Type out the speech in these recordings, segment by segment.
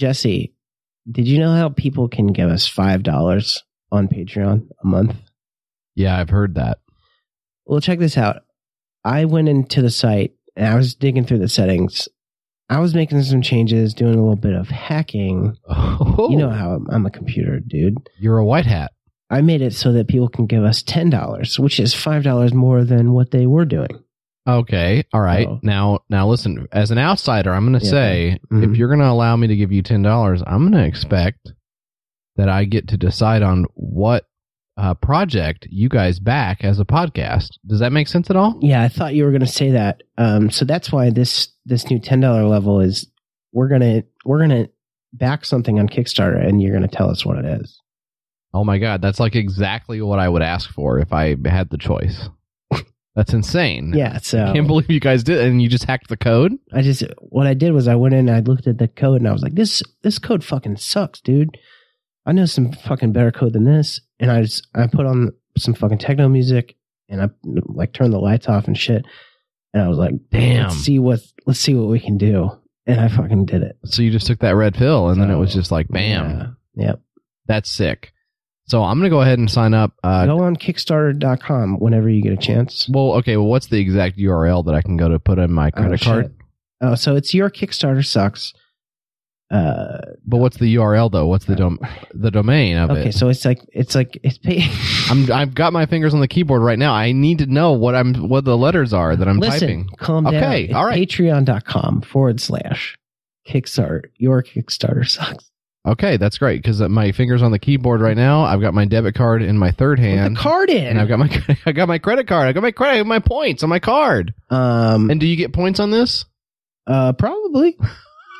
Jesse, did you know how people can give us five dollars on Patreon a month? Yeah, I've heard that. Well, check this out. I went into the site and I was digging through the settings. I was making some changes, doing a little bit of hacking. Oh, You know how I'm, I'm a computer dude. you're a white hat. I made it so that people can give us ten dollars, which is five dollars more than what they were doing. Okay, all right. Oh. Now, now listen. As an outsider, I'm going to Yeah. say Mhm. if you're going to allow me to give you ten dollars, I'm going to expect that I get to decide on what uh, project you guys back as a podcast. Does that make sense at all? Yeah, I thought you were going to say that. Um, so that's why this this new ten dollar level is we're gonna we're gonna back something on Kickstarter, and you're gonna tell us what it is. Oh my god, that's like exactly what I would ask for if I had the choice. That's insane. Yeah, so I can't believe you guys did, and you just hacked the code. I just what I did was I went in and I looked at the code and I was like, this this code fucking sucks, dude. I know some fucking better code than this, and I just I put on some fucking techno music and I like turned the lights off and shit, and I was like, Damn. let's see what let's see what we can do, and I fucking did it. So you just took that red pill, and then it was just like, bam, Yeah. Yep. that's sick. So I'm gonna go ahead and sign up. Uh, Go on Kickstarter.com whenever you get a chance. well, okay. Well, what's the exact URL that I can go to put in my Oh, credit card? Oh, so it's your Kickstarter sucks. Uh, But what's the URL though? What's the dom- the domain of okay, it? Okay, so it's like it's like it's pay- I'm I've got my fingers on the keyboard right now. I need to know what I'm what the letters are that I'm Listen, typing. calm down. Okay, all right. Patreon.com forward slash Kickstarter. Your Kickstarter sucks. Okay, that's great because my fingers on the keyboard right now. I've got my debit card in my third Put hand, the card in. and I've got my I got my credit card. I got my credit, my points on my card. um, And do you get points on this? uh, probably.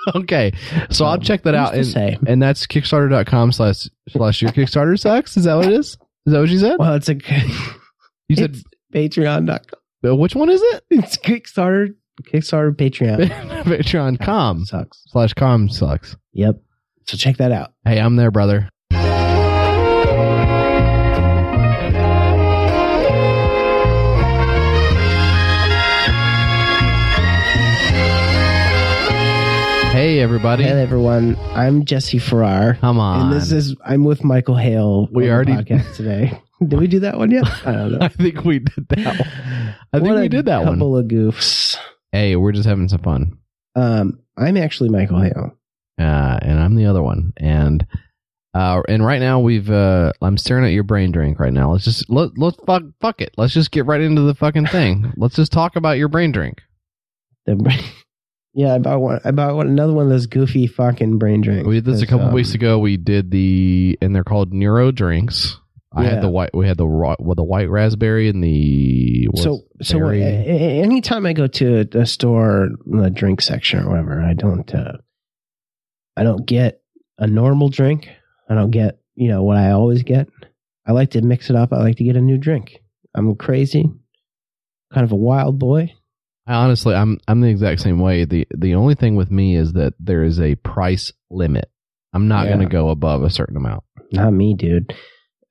Okay, so I'll check that out. And, say? and that's Kickstarter.com slash slash your Kickstarter sucks. Is that what it is? Is that what you said? Well, it's a You said Patreon.com. uh, which one is it? It's Kickstarter. Kickstarter Patreon Patreon.com sucks. slash com sucks. Yep. So check that out. Hey, I'm there, brother. Hey, everybody. Hey everyone, I'm Jesse Farrar, Come on. and this is I'm with Michael Hale. We already- podcast today. Did we do that one yet? I don't know. I think we did that one. I think What we did that one. Couple of goofs. Hey, we're just having some fun. Um, I'm actually Michael Hale. Uh, and I'm the other one. And uh, and right now we've uh, I'm staring at your brain drink right now. Let's just let let's fuck fuck it. Let's just get right into the fucking thing. let's just talk about your brain drink. The brain. Yeah, I bought one. I bought one, another one of those goofy fucking brain drinks. We did this a couple um, weeks ago. We did the and they're called Neuro drinks. I Yeah. had the white. We had the raw, well, the white raspberry and the So, so berry? anytime I go to a store, the drink section or whatever, I don't, uh, I don't get a normal drink. I don't get, you know, what I always get. I like to mix it up. I like to get a new drink. I'm crazy, kind of a wild boy. I honestly, I'm I'm the exact same way. the The only thing with me is that there is a price limit. I'm not Yeah. going to go above a certain amount. Not me, dude.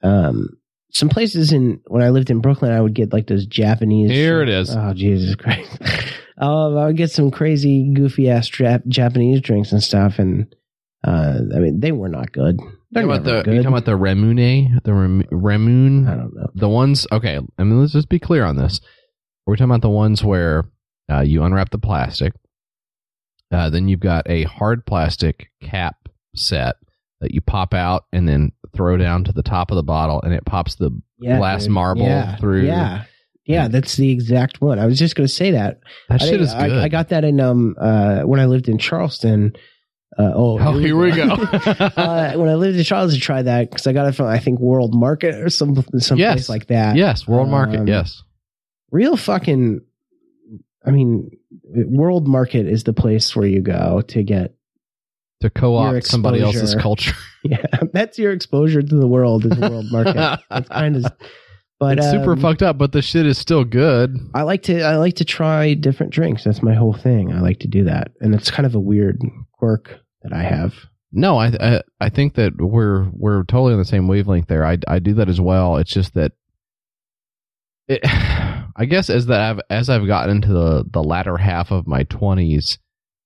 Um, some places in when I lived in Brooklyn, I would get like those Japanese. Here it is. Oh Jesus Christ! um, I would get some crazy, goofy ass Jap- Japanese drinks and stuff, and uh, I mean they were not good. They're You talking about the you talking about the Ramune, the Rem, I don't know. the ones. Okay, I mean let's just be clear on this. We're talking about the ones where uh, you unwrap the plastic, uh, then you've got a hard plastic cap set that you pop out and then throw down to the top of the bottle, and it pops the Yeah, glass dude. marble yeah, through- Yeah, yeah, that's the exact one. I was just going to say that. that I shit is good. I, I got that in um uh when I lived in Charleston. Uh, oh, Oh, here we go. uh, when I lived in Charleston, I tried that because I got it from I think World Market or some some Yes. place like that. yes, World Market. Um, Yes, real fucking. I mean, World Market is the place where you go to get. to co-opt somebody else's culture. Yeah, that's your exposure to the world is the World Market. It's kind of, but it's super um, fucked up, but the shit is still good. I like to I like to try different drinks. That's my whole thing. I like to do that, and it's kind of a weird quirk that I have. No, I, I I think that we're we're totally on the same wavelength there. I I do that as well. It's just that it, I guess as that I've as I've gotten into the the latter half of my twenties,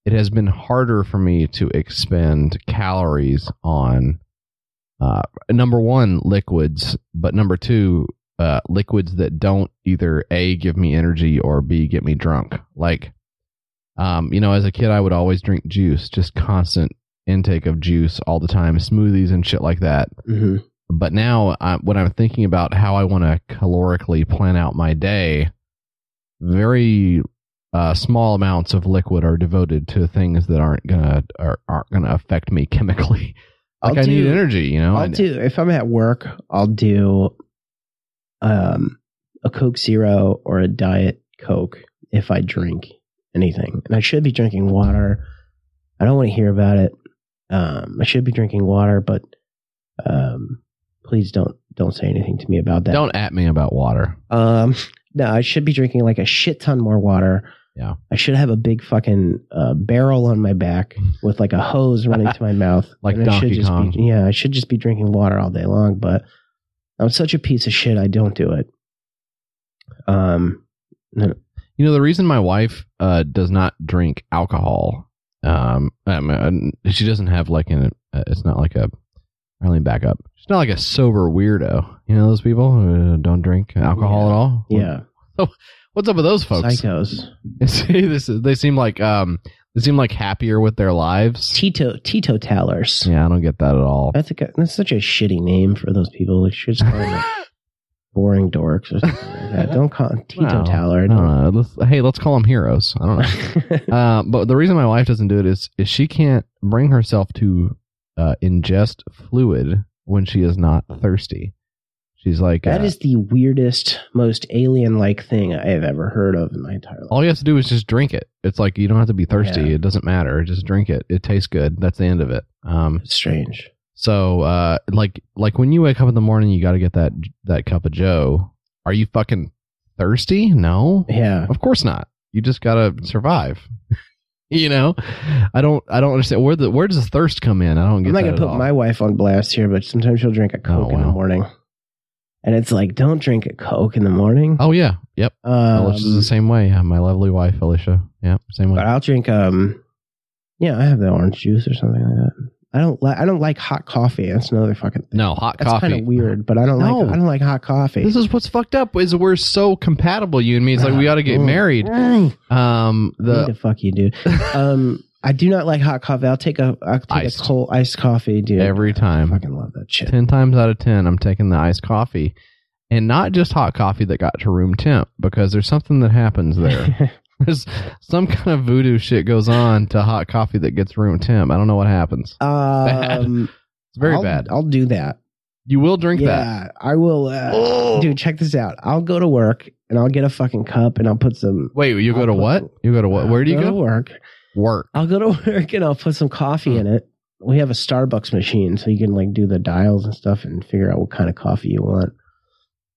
it has been harder for me to expend calories on uh, number one liquids, but number two uh, liquids that don't either a give me energy or b get me drunk. Like, um, you know, as a kid, I would always drink juice, just constant intake of juice all the time, smoothies and shit like that. hmm But now, uh, when I'm thinking about how I want to calorically plan out my day, very uh, small amounts of liquid are devoted to things that aren't gonna are, aren't gonna affect me chemically. Like I'll I need energy, you know. I'll I- do if I'm at work. I'll do um a Coke Zero or a Diet Coke if I drink anything, and I should be drinking water. I don't want to hear about it. Um, I should be drinking water, but um, please don't don't say anything to me about that. Don't at me about water. Um, no, I should be drinking like a shit ton more water. Yeah. I should have a big fucking uh, barrel on my back with like a hose running to my mouth. Like And I should Donkey just Kong. Be, yeah, I should just be drinking water all day long, but I'm such a piece of shit. I don't do it. Um, You know, the reason my wife uh, does not drink alcohol, um, um, uh, she doesn't have like an, uh, it's not like a, let me back up. She's not like a sober weirdo. You know those people who don't drink alcohol Yeah. at all? yeah, What's up with those folks? psychos. See, this is, they seem like um they seem like happier with their lives. Tito teetotalers. Yeah, I don't get that at all. That's a that's such a shitty name for those people. They should just call them like boring dorks or something like that. Don't call them Tito Well, Taller. Let's, hey, let's call them heroes. I don't know. uh, but the reason my wife doesn't do it is is she can't bring herself to uh, ingest fluid when she is not thirsty. She's like, That uh, is the weirdest, most alien-like thing I have ever heard of in my entire life. all you have to do is just drink it. It's like you don't have to be thirsty. Yeah. It doesn't matter. Just drink it. It tastes good. That's the end of it. Um, It's strange. So, uh, like, like when you wake up in the morning, you got to get that that cup of Joe. Are you fucking thirsty? No, Yeah. of course not. You just gotta survive. you know, I don't, I don't understand where the where does the thirst come in? I don't get it. I'm not gonna put all. my wife on blast here, but sometimes she'll drink a Coke Oh, in the wow. morning, and it's like, don't drink a Coke in the morning. oh yeah, yep. um, Alicia's the same way. Yeah, my lovely wife, Alicia. Yeah, same way. but I'll drink. Um, yeah, I have the orange juice or something like that. I don't like. I don't like hot coffee. That's another fucking. Thing. No hot That's coffee. kind of weird, but I don't No. like. I don't like hot coffee. This is what's fucked up. Is we're so compatible, you and me. It's like we ought to get Mm. married. Um, I need to the fuck you, dude. Um, I do not like hot coffee. I'll take a. I'll take Iced. a cold iced coffee, dude. every time. I fucking love that shit. 10 times out of 10 i'm taking the iced coffee and not just hot coffee that got to room temp because there's something that happens there there's some kind of voodoo shit goes on to hot coffee that gets room temp i don't know what happens um, it's very I'll, bad I'll do that. you will drink that yeah, I will. Uh, Oh. Dude, check this out. I'll go to work and I'll get a fucking cup and I'll put some. wait you go to what you go to what where do you I'll go, To work. Work I'll go to work and I'll put some coffee in it. We have a Starbucks machine, so you can like do the dials and stuff and figure out what kind of coffee you want.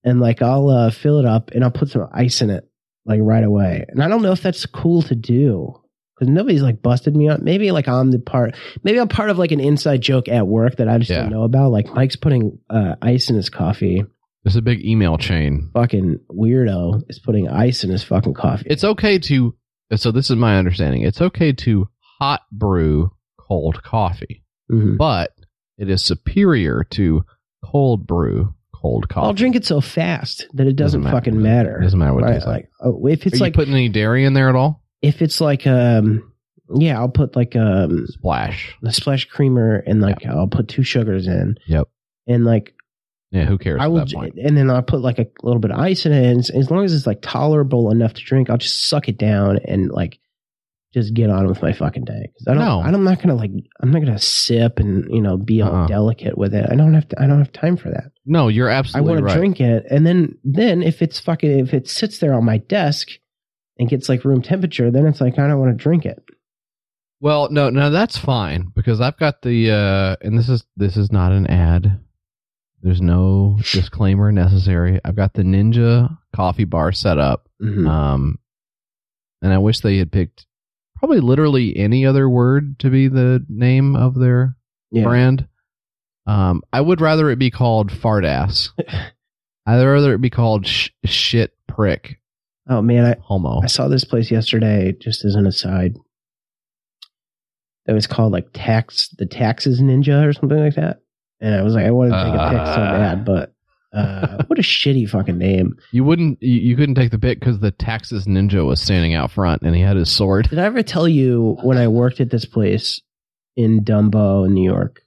And like I'll uh, fill it up and I'll put some ice in it like right away. And I don't know if that's cool to do because nobody's like busted me up. Maybe like I'm the part. Maybe I'm part of like an inside joke at work that I just Yeah. don't know about. Like Mike's putting uh, ice in his coffee. there's a big email chain Fucking weirdo is putting ice in his fucking coffee. it's okay to so this is my understanding it's okay to hot brew cold coffee Mhm. but it is superior to cold brew cold coffee I'll drink it so fast that it doesn't, Doesn't matter. fucking matter. doesn't matter what it Right, tastes like. like oh, if it's Are like you putting any dairy in there at all? if it's like um yeah i'll put like um Splash. the splash creamer and like i'll put two sugars in Yep. and like Yeah, who cares i at will that point? and then i'll put like a little bit of ice in it and as- long as it's like tolerable enough to drink i'll just suck it down and like just get on with my fucking day 'Cause i don't No. i'm not gonna like i'm not gonna sip and you know be all Uh-uh. delicate with it i don't have to i don't have time for that No, you're absolutely. i want to drink it and then then if it's fucking if it sits there on my desk and gets like room temperature then it's like i don't want to drink it Well, no, no, that's fine because I've got the uh and this is this is not an ad. There's no disclaimer necessary. I've got the Ninja coffee bar set up. Mhm. Um and I wish they had picked probably literally any other word to be the name of their yeah brand. Um, I would rather it be called fart ass. I'd rather it be called sh- shit prick oh man i homo. I saw this place yesterday, just as an aside. that was called like tax the taxes ninja or something like that. And I was like, I wanted to take a pic so Uh. bad, but uh, what a shitty fucking name. You wouldn't. You, you couldn't take the pic because the Texas Ninja was standing out front and he had his sword. Did I ever tell you when I worked at this place in Dumbo, New York?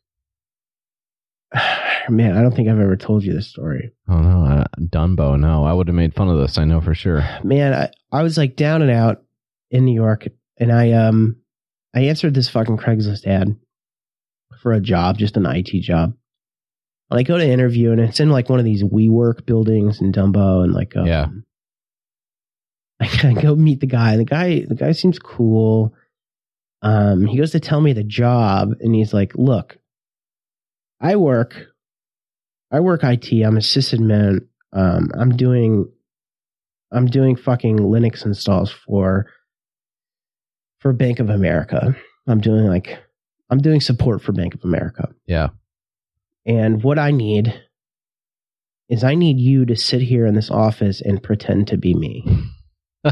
Man, I don't think I've ever told you this story. Oh no, uh, Dunbo. No, I would have made fun of this. I know for sure. Man, I, I was like down and out in New York, and I um I answered this fucking Craigslist ad for a job, just an IT job. And I go to interview, and it's in like one of these WeWork buildings in Dumbo, and like um, Yeah. I go meet the guy. The guy, the guy seems cool. Um, he goes to tell me the job, and he's like, "Look, I work, I work IT. I'm a sysadmin. Um, I'm doing, I'm doing fucking Linux installs for, for Bank of America. I'm doing like, I'm doing support for Bank of America. Yeah. And what I need is I need you to sit here in this office and pretend to be me."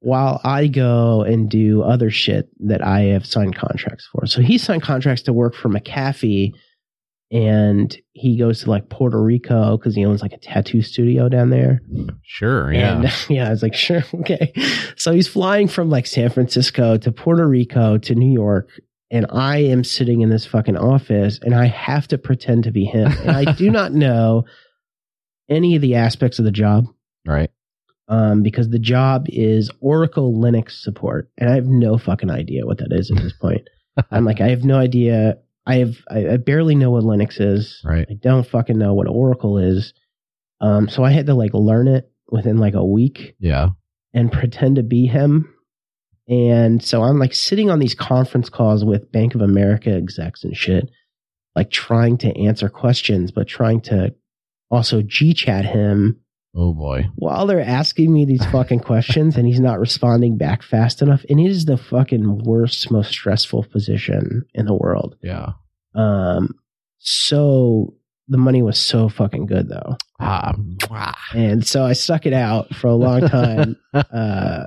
while I go and do other shit that I have signed contracts for. So he signed contracts to work for McAfee and he goes to like Puerto Rico because he owns like a tattoo studio down there. sure. Yeah. And yeah, I was like, sure, okay. So he's flying from like San Francisco to Puerto Rico to New York. And I am sitting in this fucking office and I have to pretend to be him. And I do not know any of the aspects of the job right. um, because the job is Oracle Linux support, and I have no fucking idea what that is at this point. I'm like, I have no idea. I have, I, I barely know what Linux is. Right. I don't fucking know what Oracle is. Um, so I had to like learn it within like a week Yeah. and pretend to be him. And so I'm like sitting on these conference calls with Bank of America execs and shit, like trying to answer questions, but trying to also G chat him Oh boy. while they're asking me these fucking questions and he's not responding back fast enough. And it is the fucking worst, most stressful position in the world. Yeah. Um, so the money was so fucking good though. Ah. And so I stuck it out for a long time, uh,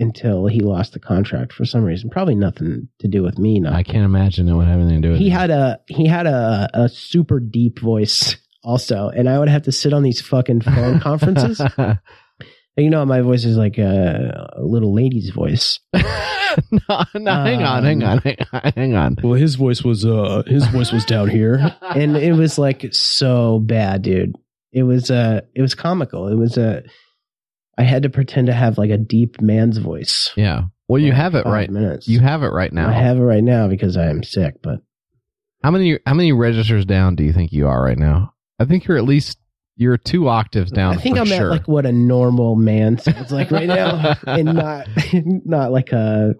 until he lost the contract for some reason. Probably nothing to do with me. Not I can't imagine it would have anything to do with he it. had a he had a a super deep voice also, and I would have to sit on these fucking phone conferences. You know, my voice is like a, a little lady's voice. no, no, hang on, hang Um, on, hang on, hang on. Well, his voice was uh his voice was down here, and it was like so bad, dude. It was uh it was comical. It was a I had to pretend to have like a deep man's voice. yeah. Well, you have it right. Minutes. You have it right now. I have it right now because I am sick, but How many how many registers down do you think you are right now? I think you're at least you're two octaves down. I think I'm sure. at like what a normal man sounds like right now, and not not like a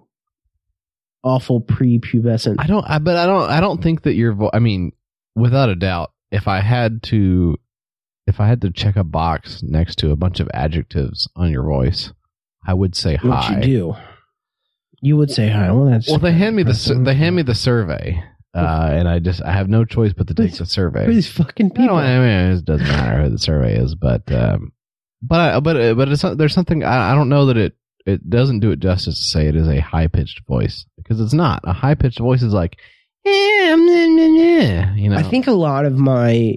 awful prepubescent. I don't. I, but I don't. I don't think that your. Vo- I mean, without a doubt, if I had to, if I had to check a box next to a bunch of adjectives on your voice, I would say What hi. you do? You would say hi. Well, that's Well, they hand me the they hand me the survey, uh, and I just I have no choice but to take the survey. Who are these fucking people. don't, I mean, it doesn't matter who the survey is, but um, but I, but but it's there's something I, I don't know that it it doesn't do it justice to say it is a high pitched voice because it's not a high pitched voice is like "Eh, meh, meh, meh," you know I think a lot of my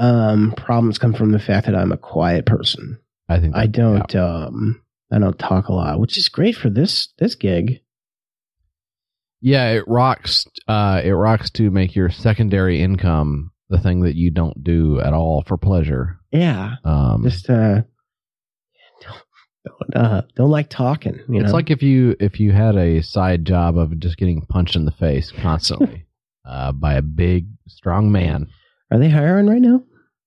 um, problems come from the fact that I'm a quiet person. I think I don't um, I don't talk a lot, which is great for this this gig. yeah it rocks uh it rocks to make your secondary income the thing that you don't do at all for pleasure Yeah, um just uh, don't don't, uh, don't like talking. You it's know, like if you if you had a side job of just getting punched in the face constantly uh by a big strong man are they hiring right now?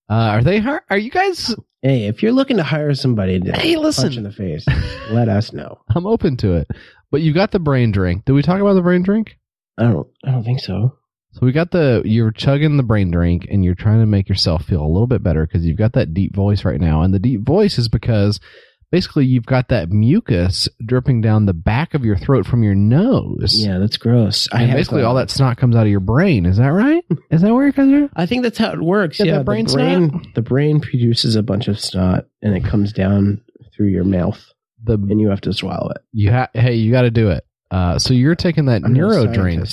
Uh are they har- are you guys Hey, if you're looking to hire somebody to Hey, listen. punch in the face, let us know. I'm open to it. But you got the brain drink. Did we talk about the brain drink? I don't I don't think so. So we got the you're chugging the brain drink and you're trying to make yourself feel a little bit better because you've got that deep voice right now. And the deep voice is because basically you've got that mucus dripping down the back of your throat from your nose. Yeah, that's gross. I And basically all that snot comes out of your brain. Is that right? Is that where it comes out? I think that's how it works. Yeah, that brain the brain the brain produces a bunch of snot and it comes down through your mouth The and you have to swallow it. you ha- hey, you got to do it. Uh, so you're taking that I'm neuro drink.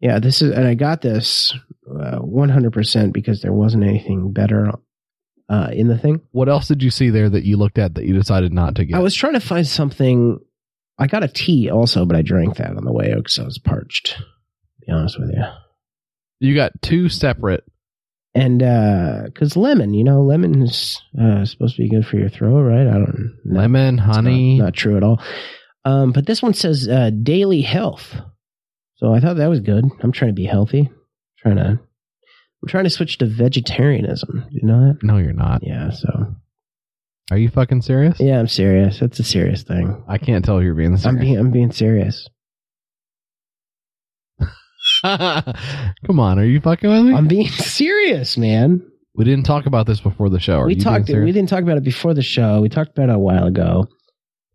Yeah, this is, and I got this uh, 100% because there wasn't anything better uh, in the thing. What else did you see there that you looked at that you decided not to get? I was trying to find something. I got a tea also, but I drank that on the way out because I was parched. To be honest with you. you got two separate. And because lemon, you know, lemon is uh, supposed to be good for your throat, right? I don't know. Lemon, honey. Not, not true at all. Um, but this one says uh, daily health. So I thought that was good. I'm trying to be healthy. trying to, I'm trying to switch to vegetarianism. You know that? no, you're not. Yeah. So Are you fucking serious? yeah, I'm serious. It's a serious thing. I can't tell if you're being serious. I'm being, I'm being serious. Come on, are you fucking with me? I'm being serious, man. we didn't talk about this before the show. Are we talked. We didn't talk about it before the show. We talked about it a while ago,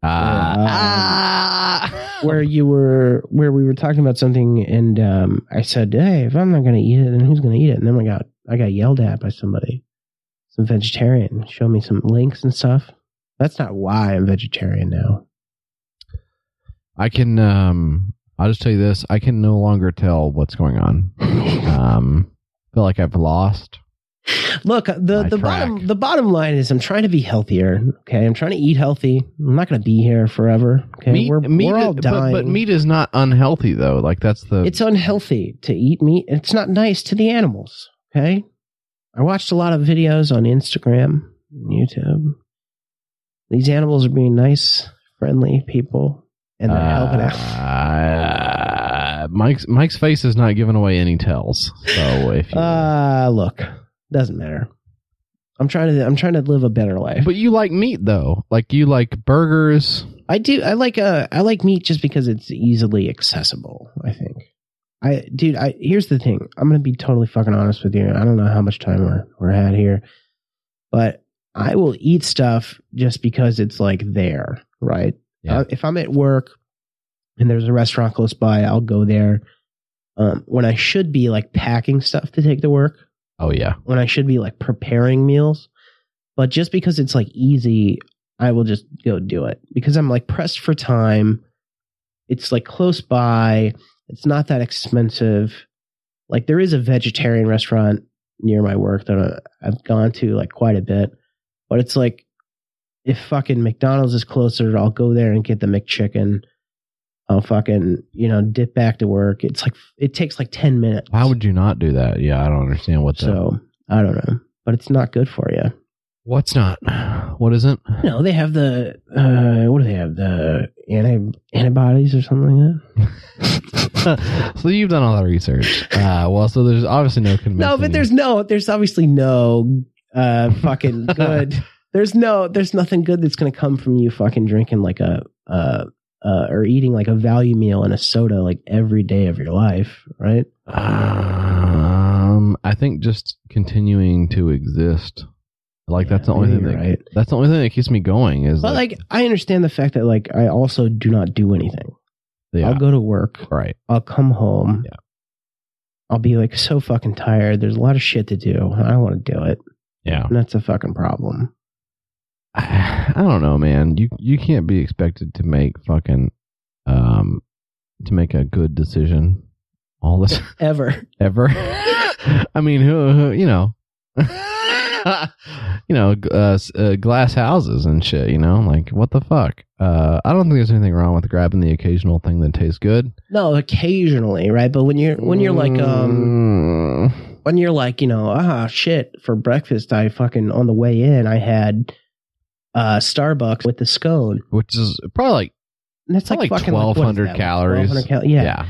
Ah. where you were, where we were talking about something, and um, I said, "Hey, if I'm not going to eat it, then who's going to eat it?" And then I got, I got yelled at by somebody, some vegetarian, showed me some links and stuff. That's not why I'm vegetarian now. I can. Um, I'll just tell you this: I can no longer tell what's going on. Um, feel like I've lost. Look, the the track. bottom the bottom line is I'm trying to be healthier. Okay, I'm trying to eat healthy. I'm not going to be here forever. Okay, meat, we're, meat we're all is- dying. But, but meat is not unhealthy though. Like that's the. It's unhealthy to eat meat. It's not nice to the animals. Okay. I watched a lot of videos on Instagram, and YouTube. These animals are being nice, friendly people, and they're helping out. Uh, Mike's Mike's face is not giving away any tells. So if you, Uh look, doesn't matter. I'm trying to. I'm trying to live a better life. but you like meat though. Like you like burgers. I do. I like. Uh, I like meat just because it's easily accessible. I think. I, dude. I here's the thing. I'm gonna be totally fucking honest with you. I don't know how much time we're we're at here, but I will eat stuff just because it's like there, right? Yeah. Uh, if I'm at work and there's a restaurant close by, I'll go there. Um, when I should be like packing stuff to take to work, Oh yeah. when I should be like preparing meals. But just because it's like easy, I will just go do it because I'm like pressed for time. It's like close by. It's not that expensive. Like there is a vegetarian restaurant near my work that I've gone to like quite a bit, but it's like if fucking McDonald's is closer, I'll go there and get the McChicken. I'll fucking you know dip back to work. It's like it takes like ten minutes. Why would you not do that? Yeah, I don't understand what the. So I don't know, but it's not good for you. What's not? What isn't? No, they have the uh, what do they have? The anti antibodies or something like that. so you've done all that research. Uh, well, so there's obviously no convincing. No, but there's no, there's obviously no uh, fucking good. there's no, there's nothing good that's gonna come from you fucking drinking like a uh, uh, or eating like a value meal and a soda like every day of your life, right? Um, I think just continuing to exist. Like that's the only thing that right. that's the only thing that keeps me going. Is But like, I understand the fact that like I also do not do anything. yeah, I'll go to work. right. I'll come home. Yeah. I'll be like so fucking tired. There's a lot of shit to do. I don't want to do it. Yeah, And that's a fucking problem. I, I don't know, man. You you can't be expected to make fucking um to make a good decision all this time. Ever. ever. I mean, who, who you know, you know, uh, uh, glass houses and shit. You know, like what the fuck? Uh, I don't think there's anything wrong with grabbing the occasional thing that tastes good. No, occasionally, right? But when you're when you're like um Mm, when you're like, you know, ah shit, for breakfast I fucking on the way in I had uh Starbucks with the scone. which is probably like And that's like, Like fucking like, 1200 calories. 1200 cal- yeah. yeah,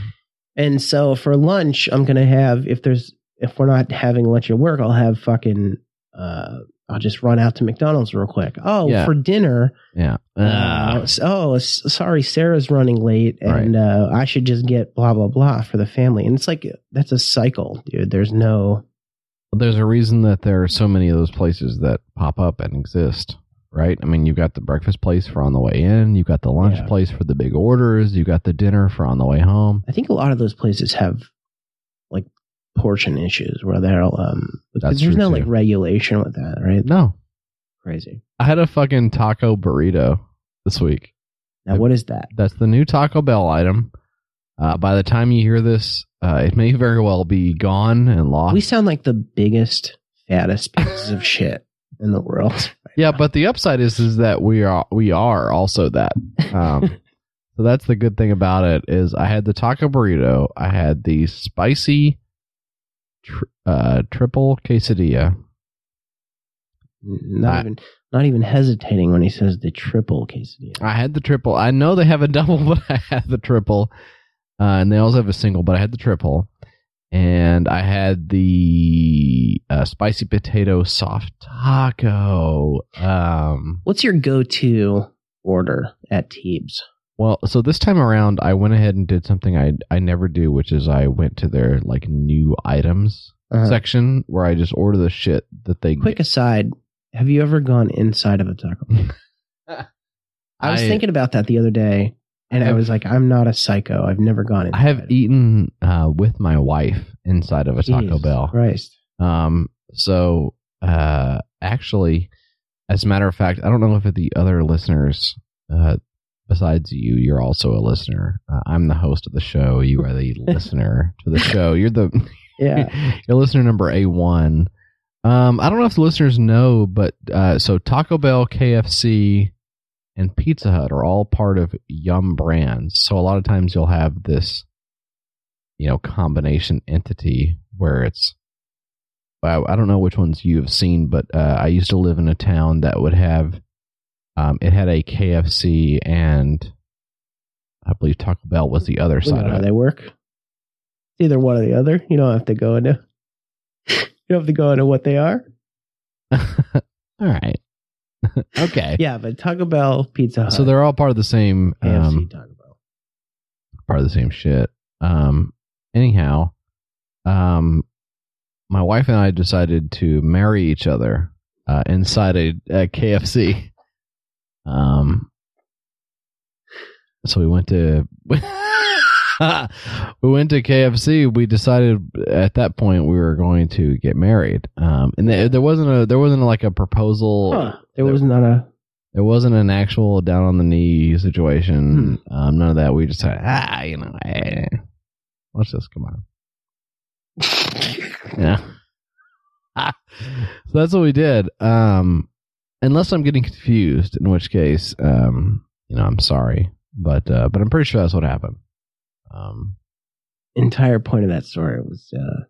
And so for lunch I'm gonna have if there's if we're not having lunch at work, I'll have fucking uh I'll just run out to McDonald's real quick. Oh, Yeah. for dinner. yeah. Uh, Ah. oh, sorry, Sarah's running late, and uh, I should just get blah blah blah for the family. And it's like that's a cycle, dude. There's no there's a reason that there are so many of those places that pop up and exist, right? I mean, you've got the breakfast place for on the way in, you've got the lunch Yeah. place for the big orders, you've got the dinner for on the way home. I think a lot of those places have like portion issues where they'll um That's because there's no too. like regulation with that, right? No, Crazy. I had a fucking taco burrito this week. Now what is that? That's the new Taco Bell item. Uh, by the time you hear this, uh, it may very well be gone and lost. We sound like the biggest, fattest pieces of shit in the world. Yeah, but the upside is is that we are we are also that. Um, so that's the good thing about it is I had the taco burrito, I had the spicy tr- uh, triple quesadilla. Not I- even, not even hesitating when he says the triple quesadilla. I had the triple. I know they have a double, but I had the triple, uh, and they also have a single, but I had the triple, and I had the uh, spicy potato soft taco. Um, What's your go-to order at Teebs? Well, so this time around, I went ahead and did something I I never do, which is I went to their like new items Uh, section where I just order the shit that they quick get. aside: Have you ever gone inside of a taco? I was thinking about that the other day, and I, was like, I'm not a psycho. I've never gone I have eaten uh, with my wife inside of a Taco Bell. Christ. Um, so uh, actually, as a matter of fact, I don't know if the other listeners, uh, besides you, you're also a listener. Uh, I'm the host of the show. You are the listener to the show. You're the Yeah. You're listener number A1. Um, I don't know if the listeners know, but uh, so Taco Bell, KFC, and Pizza Hut are all part of Yum Brands. So a lot of times you'll have this, you know, combination entity where it's. I, I don't know which ones you have seen, but uh, I used to live in a town that would have. Um, it had a KFC and I believe Taco Bell was the other We know side how of it. they work. Either one or the other. You don't have to go into. You don't have to go into what they are. all right. Okay. Yeah, but Taco Bell, Pizza Hut, So they're all part of the same KFC, um, Taco Bell. part of the same shit. Um anyhow, um my wife and I decided to marry each other uh inside a, a KFC. Um so we went to we went to KFC. We decided at that point we were going to get married. Um and there, there wasn't a there wasn't like a proposal Huh. There was not a. there wasn't an actual down on the knee situation. Hmm. Um, none of that. We just said, ah, you know, eh, watch this. Come on. Yeah. so that's what we did. Um, unless I'm getting confused, in which case, um, you know, I'm sorry, but uh, but I'm pretty sure that's what happened. Um, entire point of that story was uh,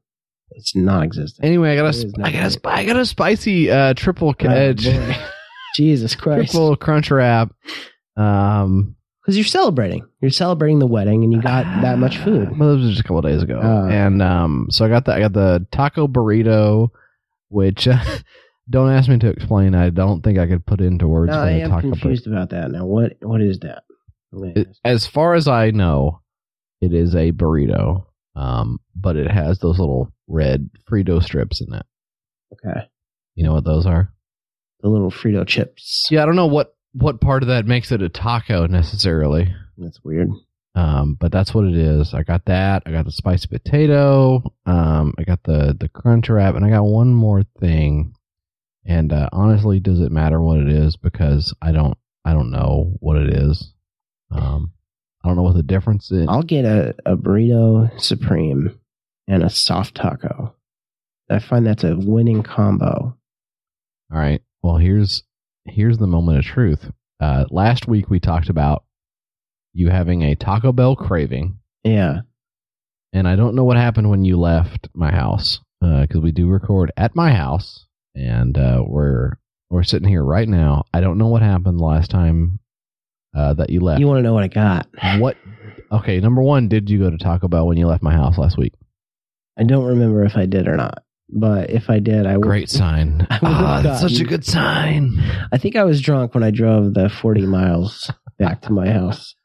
it's non-existent. anyway, I got a, sp- I got a, sp- I got a spicy uh, triple Oh. Jesus Christ! triple crunch wrap. Um, Because you're celebrating, you're celebrating the wedding, and you got that much food. Well, it was just a couple of days ago, Oh. and um, so I got the I got the taco burrito, which don't ask me to explain. I don't think I could put into words. No, I am confused about that. Now, what what is that? As far as I know, it is a burrito, um, but it has those little red Frito strips in it. okay, You know what those are? the little Frito chips. Yeah, I don't know what what part of that makes it a taco necessarily. That's weird. Um, but that's what it is. I got that. I got the spicy potato. Um, I got the the crunch wrap, and I got one more thing. And uh, honestly, does it matter what it is? Because I don't I don't know what it is. Um, I don't know what the difference is. I'll get a, a burrito supreme and a soft taco. I find that's a winning combo. All right. Well, here's here's the moment of truth. Uh, last week we talked about you having a Taco Bell craving, Yeah. and I don't know what happened when you left my house because we do record at my house, and uh, we're we're sitting here right now. I don't know what happened the last time uh, that you left. You want to know what I got? what? Okay, number one, did you go to Taco Bell when you left my house last week? I don't remember if I did or not, but if I did, I would. Great sign. I Ah, that's such a good sign. I think I was drunk when I drove the 40 miles back to my house.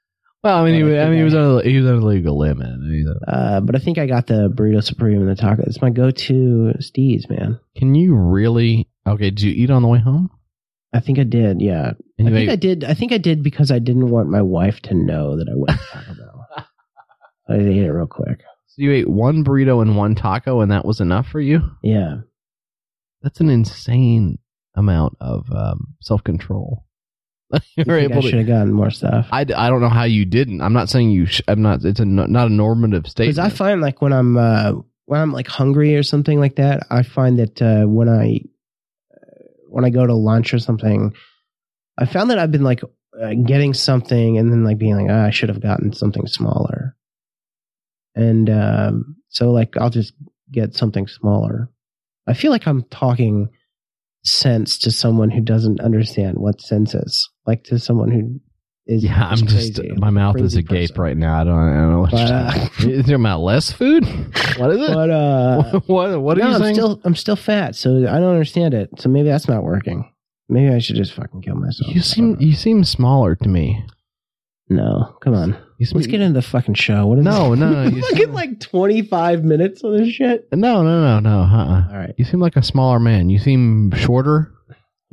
Well, I mean, he, I mean, he was on he was on a legal limit. I mean, uh, Uh, but I think I got the burrito supreme and the taco. It's my go-to steez, man. Can you really? Okay, did you eat on the way home? I think I did. Yeah, And I think I did. I think I did because I didn't want my wife to know that I went to Taco Bell. I ate it real quick. so you ate one burrito and one taco, and that was enough for you. Yeah, That's an insane amount of um, self control. You You're think I should have gotten more stuff. I, I don't know how you didn't. I'm not saying you. Sh- I'm not. It's a not a normative state. Because. I find like when I'm uh, when I'm like hungry or something like that, I find that uh, when I when I go to lunch or something, I found that I've been like uh, getting something and then like being like, ah, I should have gotten something smaller, and um, so like I'll just get something smaller. I feel like I'm talking sense to someone who doesn't understand what sense is, like to someone who is yeah, I'm just. My mouth is crazy agape person. right now. I don't. I don't know what. But, you're uh, talking- is there about less food? What is it? But uh, what? What are no, you I'm saying? still I'm still fat, so I don't understand it. So maybe that's not working. Maybe I should just fucking kill myself. you seem. You seem smaller to me. no, come on. Let's get into the fucking show. What is No, no, no, you seem- like 25 minutes of this shit. No, no, no, no. Uh-uh. All right, You seem like a smaller man. You seem shorter.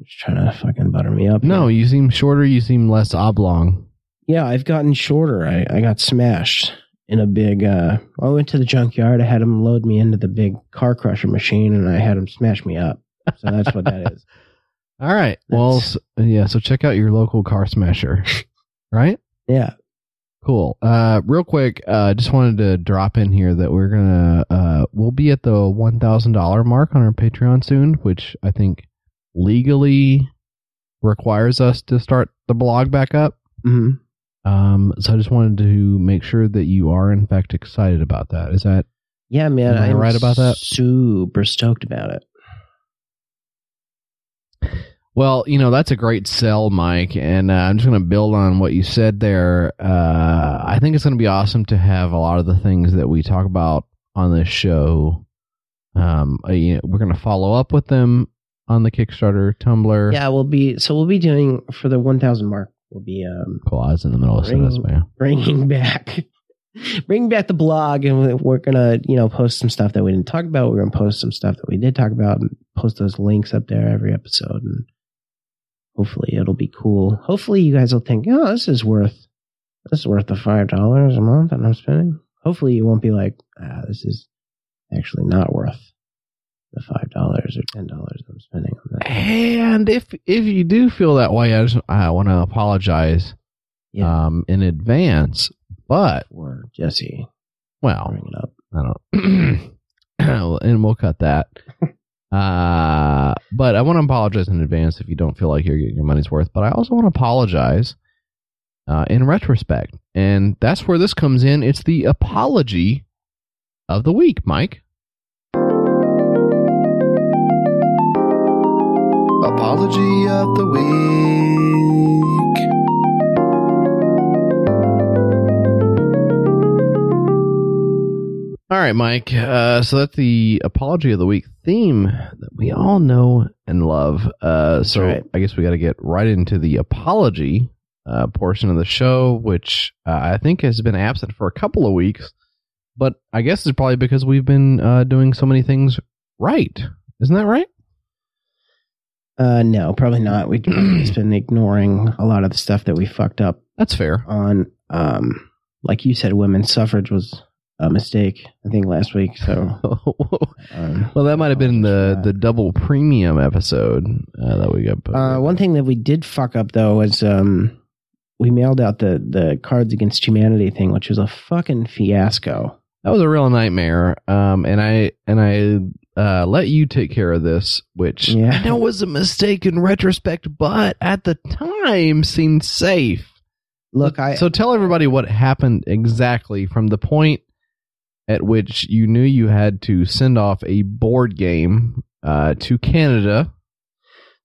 Just trying to fucking butter me up. No, you seem shorter. You seem less oblong. yeah, I've gotten shorter. I I got smashed in a big. uh I went to the junkyard. I had them load me into the big car crusher machine, and I had them smash me up. So that's what that is. All right. Well, That's- s yeah. So check out your local car smasher. right. Yeah. Cool. Uh, real quick, uh, just wanted to drop in here that we're gonna uh, we'll be at the one thousand dollar mark on our Patreon soon, which I think legally requires us to start the blog back up. hmm Um, so I just wanted to make sure that you are in fact excited about that. Is that Yeah, man. I'm right about that? Super stoked about it. Well, you know, that's a great sell, Mike. And uh, I'm just going to build on what you said there. Uh, I think it's going to be awesome to have a lot of the things that we talk about on this show. Um, uh, you know, we're going to follow up with them on the Kickstarter, Tumblr. Yeah, we'll be so we'll be doing for the 1,000 mark. We'll be um. I in the middle of this, Bring- man. bringing back, bringing back the blog, and we- we're gonna you know post some stuff that we didn't talk about. We're gonna post some stuff that we did talk about, and post those links up there every episode, and hopefully it'll be cool. Hopefully you guys will think, oh, this is worth this is worth the five dollars a month that I'm spending. Hopefully you won't be like, ah, this is actually not worth the five dollars or ten dollars I'm spending on that. And if if you do feel that way, I just I want to apologize Yeah, um, in advance. But or Jesse, well, bring it up. I don't, and we'll cut that. Uh, but I want to apologize in advance if you don't feel like you're getting your money's worth. But I also want to apologize uh, in retrospect, and that's where this comes in. It's the apology of the week, Mike. Apology of the week. All right, Mike. Uh, so that's the apology of the week theme that we all know and love. Uh, so right. I guess we got to get right into the apology uh, portion of the show, which uh, I think has been absent for a couple of weeks. But I guess it's probably because we've been uh, doing so many things right. Isn't that right? Uh, no, probably not. We've just been ignoring a lot of the stuff that we fucked up That's fair. on. Um, like you said, women's suffrage was a mistake. I think last week. So, um, well, that might have been the, the double premium episode uh, that we got. Uh, one thing that we did fuck up though was um, we mailed out the the Cards Against Humanity thing, which was a fucking fiasco. That was a real nightmare. Um, and I and I uh, let you take care of this, which Yeah. I know was a mistake in retrospect, but at the time seemed safe. Look, I so tell everybody what happened exactly from the point at which you knew you had to send off a board game uh, to Canada.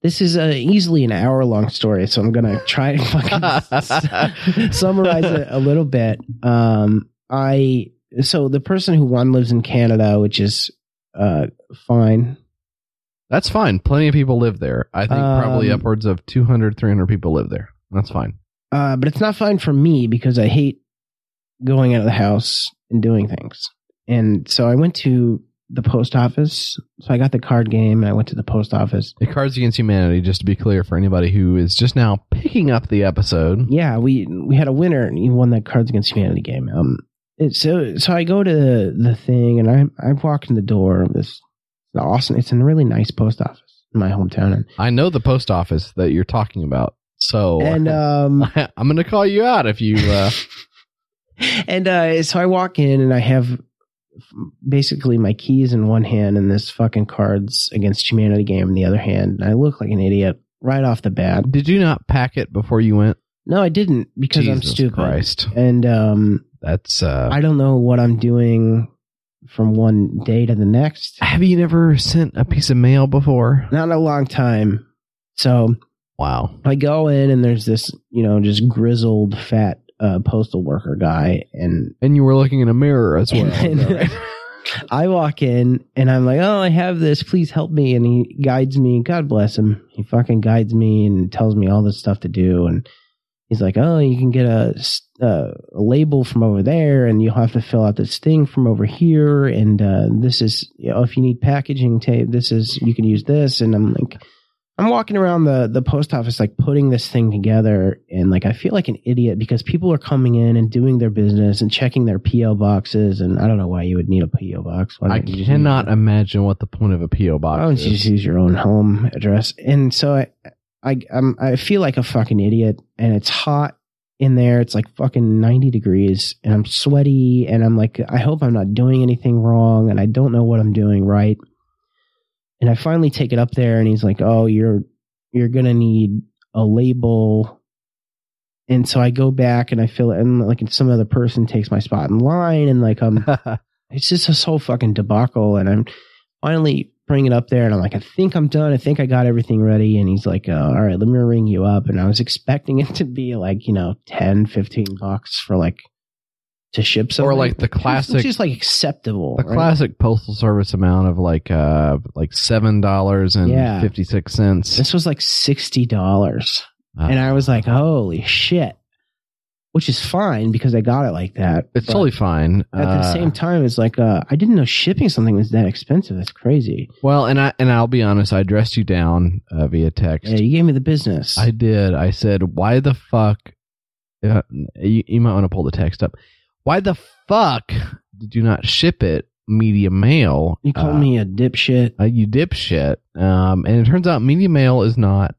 this is easily an hour long story, so I'm gonna try and fucking summarize it a little bit. Um, I so the person who won lives in Canada, which is uh fine. That's fine. Plenty of people live there. I think probably Um, upwards of 200, 300 people live there. That's fine. Uh, but it's not fine for me because I hate going out of the house and doing things. And so I went to the post office. So I got the card game and I went to the post office. The Cards Against Humanity, just to be clear for anybody who is just now picking up the episode. Yeah, we we had a winner and he won that Cards Against Humanity game. Um, so so I go to the thing and I I walk in the door of this awesome. It's a really nice post office in my hometown and I know the post office that you're talking about. So and um, I'm going to call you out if you. Uh, and uh, so I walk in and I have basically my keys in one hand and this fucking Cards Against Humanity game in the other hand. And I look like an idiot right off the bat. did you not pack it before you went? No, I didn't because I'm stupid. Christ. And um, That's. uh I don't know what I'm doing from one day to the next. Have you never sent a piece of mail before? Not in a long time. So Wow. I go in and there's this, you know, just grizzled, fat uh, postal worker guy, and And you were looking in a mirror as well. And- right? I walk in and I'm like, "Oh, I have this. Please help me." And he guides me. God bless him. He fucking guides me and tells me all this stuff to do. And he's like, "Oh, you can get a, a label from over there, and you'll have to fill out this thing from over here. And uh, this is, you know, if you need packaging tape, this is you can use this." And I'm like, I'm walking around the the post office like putting this thing together and like I feel like an idiot because people are coming in and doing their business and checking their PO boxes and I don't know why you would need a PO box. Why I you cannot imagine what the point of a PO box Why don't is. you just use your own home address? And so I I I'm, I feel like a fucking idiot and it's hot in there. It's like fucking 90 degrees and I'm sweaty and I'm like I hope I'm not doing anything wrong and I don't know what I'm doing right. And I finally take it up there and he's like, "Oh, you're you're going to need a label." And so I go back and I fill it and like some other person takes my spot in line and like um it's just this whole fucking debacle and I'm finally bring it up there and I'm like, I think I'm done. I think I got everything ready. And he's like, uh, all right, let me ring you up. And I was expecting it to be like, you know, 10, 15 bucks for like to ship something. Or like the classic- Which is like acceptable. the right? classic postal service amount of like uh like seven dollars and Yeah. fifty six. This was like $60. Uh, and I was like, holy shit. Which is fine because I got it like that. it's totally fine. At the Uh, same time, it's like, uh, I didn't know shipping something was that expensive. That's crazy. well, and I and I'll be honest, I dressed you down uh, via text. Yeah, you gave me the business. I did. I said, "Why the fuck?" Uh, you, you might want to pull the text up. Why the fuck did you not ship it media mail? you called Uh, me a dipshit. uh, you dipshit. Um, and it turns out media mail is not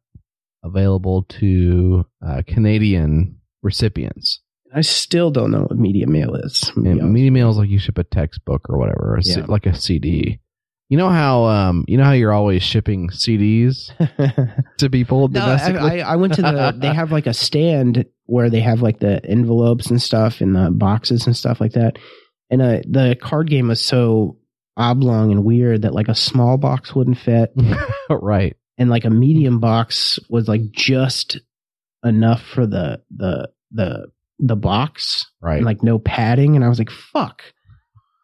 available to uh, Canadian recipients. I still don't know what media mail is. Media, be And honest. medium mail is like you ship a textbook or whatever, C- Yeah. like a CD. You know how um, you know how you're always shipping CDs to people no, domestically. I, I, I went to the. They have like a stand where they have like the envelopes and stuff and the boxes and stuff like that. And uh, the card game was so oblong and weird that like a small box wouldn't fit, right. and like a medium box was like just enough for the the the the box, Right. and like no padding. And I was like, "Fuck."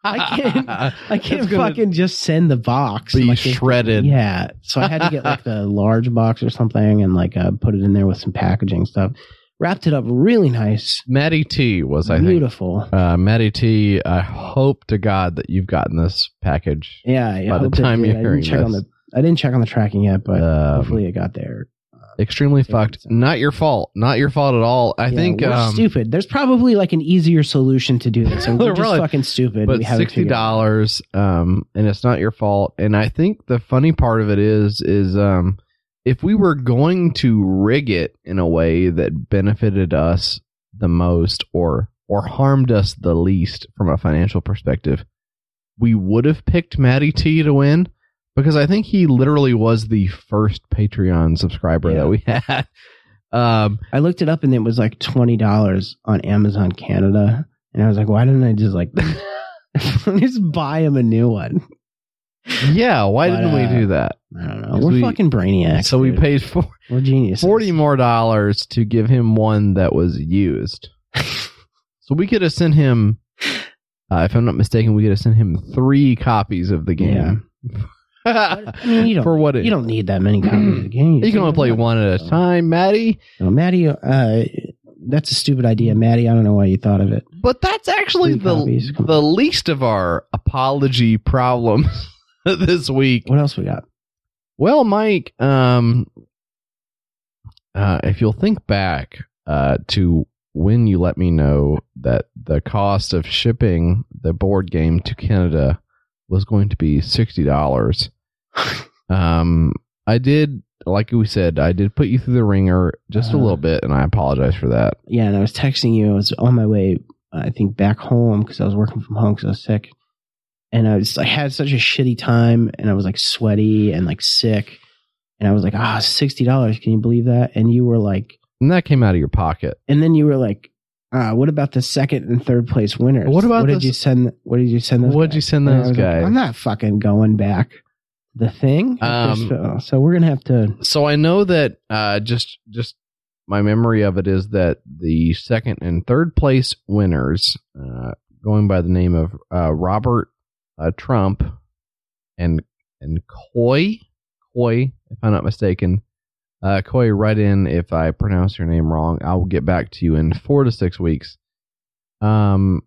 I can't- I can't gonna- fucking just send the box. You like, shredded. Yeah, so I had to get like the large box or something and like uh, put it in there with some packaging stuff. Wrapped it up really nice, Maddie T was, I think. beautiful. Uh, Maddie T, I hope to God that you've gotten this package. Yeah, I By the time you're I didn't check on the I didn't check on the tracking yet, but Um, hopefully it got there. Extremely fucked. Not your fault. Not your fault at all. I Yeah, think, we're um, stupid. There's probably like an easier solution to do this, and we're just Really? fucking stupid. but sixty figured it out. dollars, um, and it's not your fault. And I think the funny part of it is, is um, if we were going to rig it in a way that benefited us the most, or or harmed us the least from a financial perspective, we would have picked Matty T to win because I think he literally was the first Patreon subscriber Yeah. that we had. Um, I looked it up and it was like twenty dollars on Amazon Canada, and I was like, why didn't I just like just buy him a new one? yeah, why But, didn't we uh, do that? I don't know. We're we- fucking brainiacs. so we paid for We're geniuses. forty more dollars to give him one that was used. so we could have sent him, uh, if I'm not mistaken, we could have sent him three copies of the game. I mean, you don't. for what it, you don't need that many copies of the game. you can only play one at a time, Maddie. No, Maddie, uh, that's a stupid idea, Maddie. I don't know why you thought of it. But that's actually Three the copies, the least of our apology problems this week. What else we got? Well, Mike, um, uh, if you'll think back uh, to when you let me know that the cost of shipping the board game to Canada was going to be sixty dollars, um, I did like we said, I did put you through the ringer just a Uh-huh. little bit, and I apologize for that. Yeah, and I was texting you. I was on my way, I think, back home because I was working from home because I was sick, and I was I had such a shitty time, and I was like sweaty and like sick, and I was like, ah, sixty dollars. Can you believe that? And you were like, And that came out of your pocket. and then you were like, ah, what about the second and third place winners? What about what did this- you send? What did you send? Those What'd guys? you send those was like, guys? I'm not fucking going back. The thing. Um, so, so we're gonna have to. So I know that uh, just just my memory of it is that the second and third place winners, uh, going by the name of uh, Robert uh, Trump and and Coy Coy, if I'm not mistaken. Uh, Coy, write in if I pronounce your name wrong. I will get back to you in four to six weeks. Um,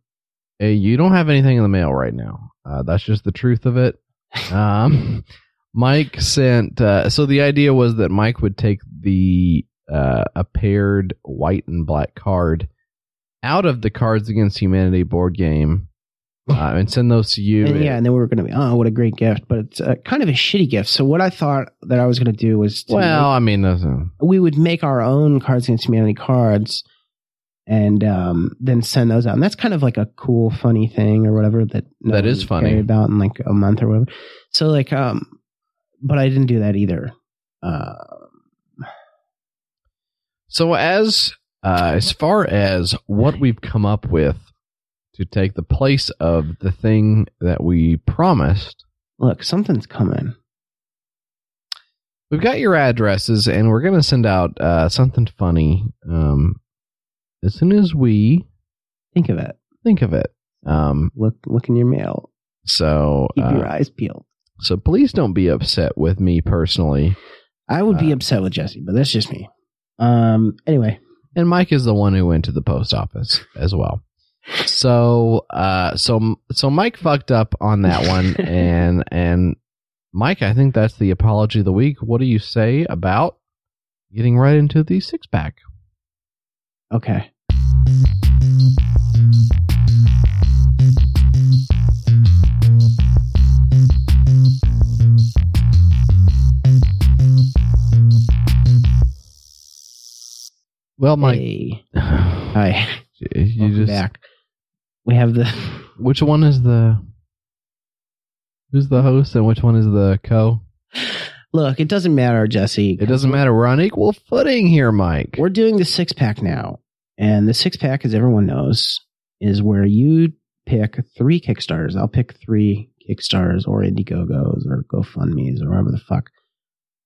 eh, you don't have anything in the mail right now. Uh, that's just the truth of it. Um, Mike sent. Uh, so the idea was that Mike would take the uh, a paired white and black card out of the Cards Against Humanity board game uh, and send those to you. And yeah, and then we were going to be, oh, what a great gift, but it's uh, kind of a shitty gift. So what I thought that I was going to do was, to well, I mean, uh, we would make our own Cards Against Humanity cards, and um, then send those out. And that's kind of like a cool, funny thing or whatever that no That is funny. about in like a month or whatever. So like, um, but I didn't do that either. Uh, so as uh, as far as what we've come up with to take the place of the thing that we promised, look, something's coming. we've got your addresses, and we're going to send out uh, something funny um, as soon as we Think of it. think of it. Um, Look, look in your mail. so Keep uh, your eyes peeled. so please don't be upset with me personally. I would be uh, upset with Jesse, but that's just me. Um. Anyway, And Mike is the one who went to the post office as well. So uh so so Mike fucked up on that one and and Mike, I think that's the apology of the week. What do you say about getting right into the six pack? okay. Well, Mike, Hey. Hi. you Welcome just back. We have the which one is the who's the host and which one is the co? look. It doesn't matter, Jesse. It doesn't matter. We're on equal footing here, Mike. We're doing the six pack now, and the six pack, as everyone knows, is where you pick three Kickstarters. I'll pick three Kickstarters or Indiegogos or GoFundmes or whatever the fuck,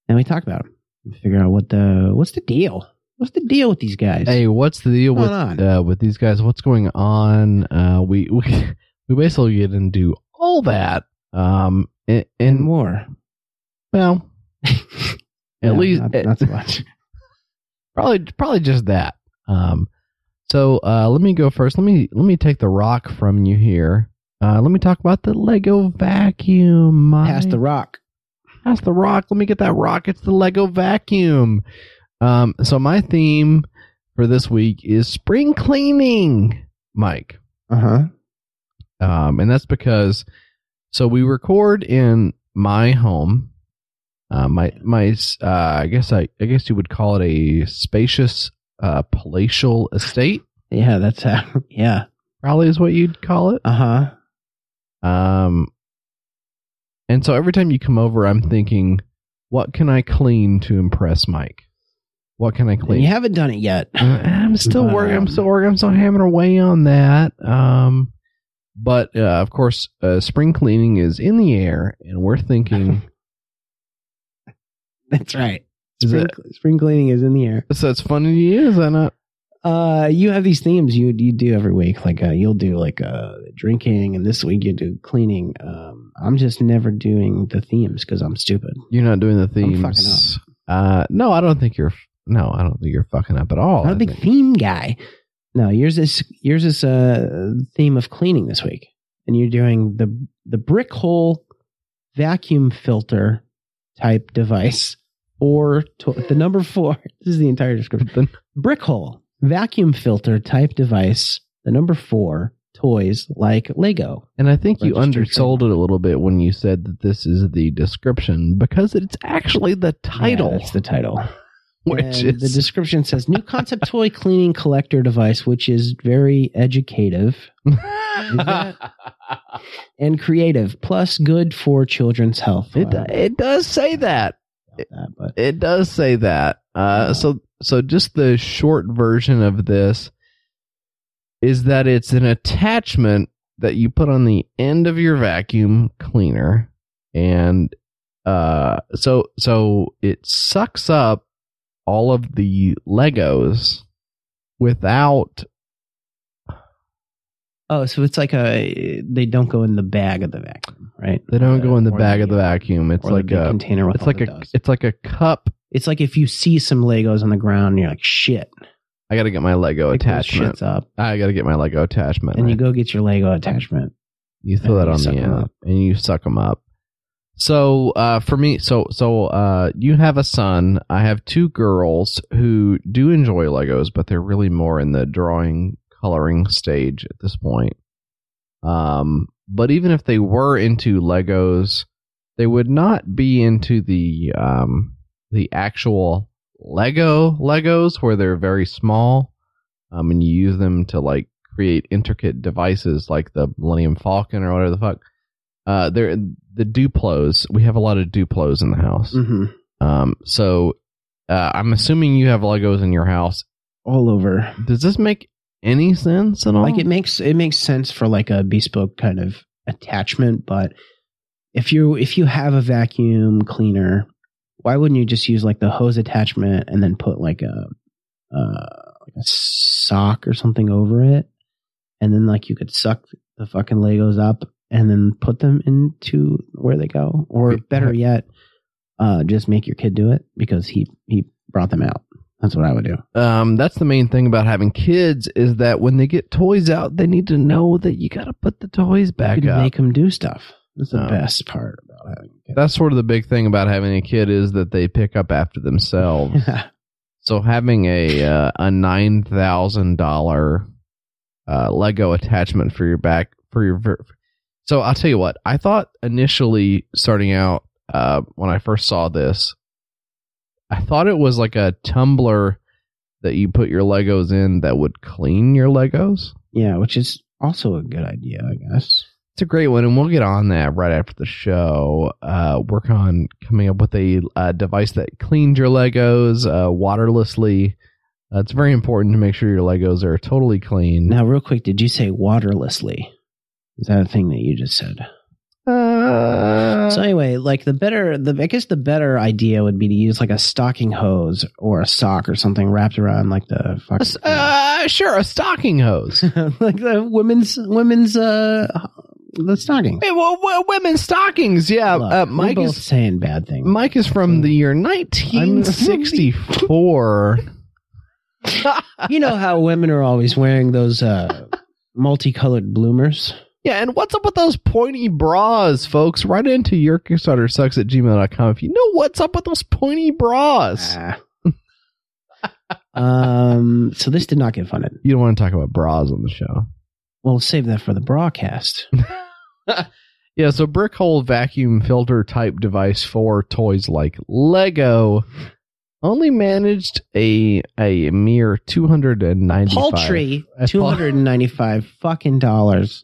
and we talk about them. Figure out what the what's the deal. What's the deal with these guys? Hey, what's the deal with uh, with these guys? What's going on? Uh, we we we basically get into all that. Um, and, and and more. well, at least not, not so much. probably probably just that. Um, so uh, let me go first. Let me let me take the rock from you here. Uh, let me talk about the Lego vacuum. Mike. Pass the rock. Pass the rock. Let me get that rock. It's the Lego vacuum. Um, so my theme for this week is spring cleaning, Mike. Uh huh. Um, and that's because so we record in my home. Uh, my my uh, I guess I I guess you would call it a spacious uh, palatial estate. Yeah, that's how. Yeah. Probably is what you'd call it. Uh huh. Um, and so every time you come over, I'm thinking, what can I clean to impress Mike? What can I clean? You haven't done it yet. Uh, I'm still working. I'm um, still working. I'm still hammering away on that. Um, but uh, of course, uh, spring cleaning is in the air, and we're thinking. That's right. Spring, spring cleaning is in the air. so it's funny to you, is that not? Uh, you have these themes you you do every week. Like uh, you'll do like uh drinking, and this week you do cleaning. Um, I'm just never doing the themes because I'm stupid. You're not doing the I'm fucking themes. Uh, no, I don't think you're. No, I don't think you're fucking up at all. I'm not a big theme guy. No, yours is yours is uh theme of cleaning this week, and you're doing the the brick hole vacuum filter type device or to, the number four. This is the entire description. Brick hole vacuum filter type device, the number four toys like Lego. And I think you undersold it a little bit when you said that this is the description because it's actually the title, Yeah, that's the title. which is the description says new concept toy cleaning collector device, which is very educative and creative, plus good for children's health. it, Wow, it does say that. that, but It does say that. Uh, so so just the short version of this is that it's an attachment that you put on the end of your vacuum cleaner, and uh, so so it sucks up all of the Legos without oh, so it's like a they don't go in the bag of the vacuum, right? they don't go in the Or bag of the vacuum. It's like a container with it's like the a dust. it's like a cup. It's like if you see some Legos on the ground, and you're like, shit, I got to get my Lego pick attachment. up, I got to get my Lego attachment. and you go get your Lego attachment. You throw that on the end up. and you suck them up. So uh, for me, so so uh, you have a son. I have two girls who do enjoy Legos, but they're really more in the drawing, coloring stage at this point. Um, but even if they were into Legos, they would not be into the um, the actual Lego Legos where they're very small, um, and you use them to like create intricate devices like the Millennium Falcon or whatever the fuck. Uh, they're the Duplos. We have a lot of Duplos in the house. hmm Um, so uh, I'm assuming you have Legos in your house. All over. Does this make any sense at all? like it makes it makes sense for like a bespoke kind of attachment but if you if you have a vacuum cleaner why wouldn't you just use like the hose attachment and then put like a uh like a sock or something over it and then like you could suck the fucking legos up and then put them into where they go or better yet uh just make your kid do it because he he brought them out that's what i would do um, that's the main thing about having kids is that when they get toys out, they need to know that you got to put the toys back you up. make them do stuff that's the Oh. best part about having kids. That's sort of the big thing about having a kid is that they pick up after themselves. So having a uh, a nine thousand dollar uh, Lego attachment for your back for your so I'll tell you what I thought initially starting out uh, when I first saw this I thought it was like a tumbler that you put your Legos in that would clean your Legos. yeah, which is also a good idea, I guess. It's a great one, and we'll get on that right after the show. Uh, work on coming up with a uh, device that cleans your Legos uh, waterlessly. Uh, it's very important to make sure your Legos are totally clean. Now, real quick, did you say waterlessly? Is that a thing that you just said? Uh, so anyway, like the better, the I guess the better idea would be to use like a stocking hose or a sock or something wrapped around like the fucking, s- uh, sure, a stocking hose. like the women's women's uh the stocking. hey, well, well, women's stockings. Yeah, Look, uh, Mike is saying bad things. Mike is from the year 1964. you know how women are always wearing those uh multicolored bloomers. Yeah, and what's up with those pointy bras, folks? Write into your Kickstarter sucks at gmail.com if you know what's up with those pointy bras. Ah. um. So this did not get funded. You don't want to talk about bras on the show. We'll save that for the broadcast. Yeah, so brick hole vacuum filter type device for toys like Lego only managed a a mere 295 Paltry, two hundred and ninety-five fucking dollars.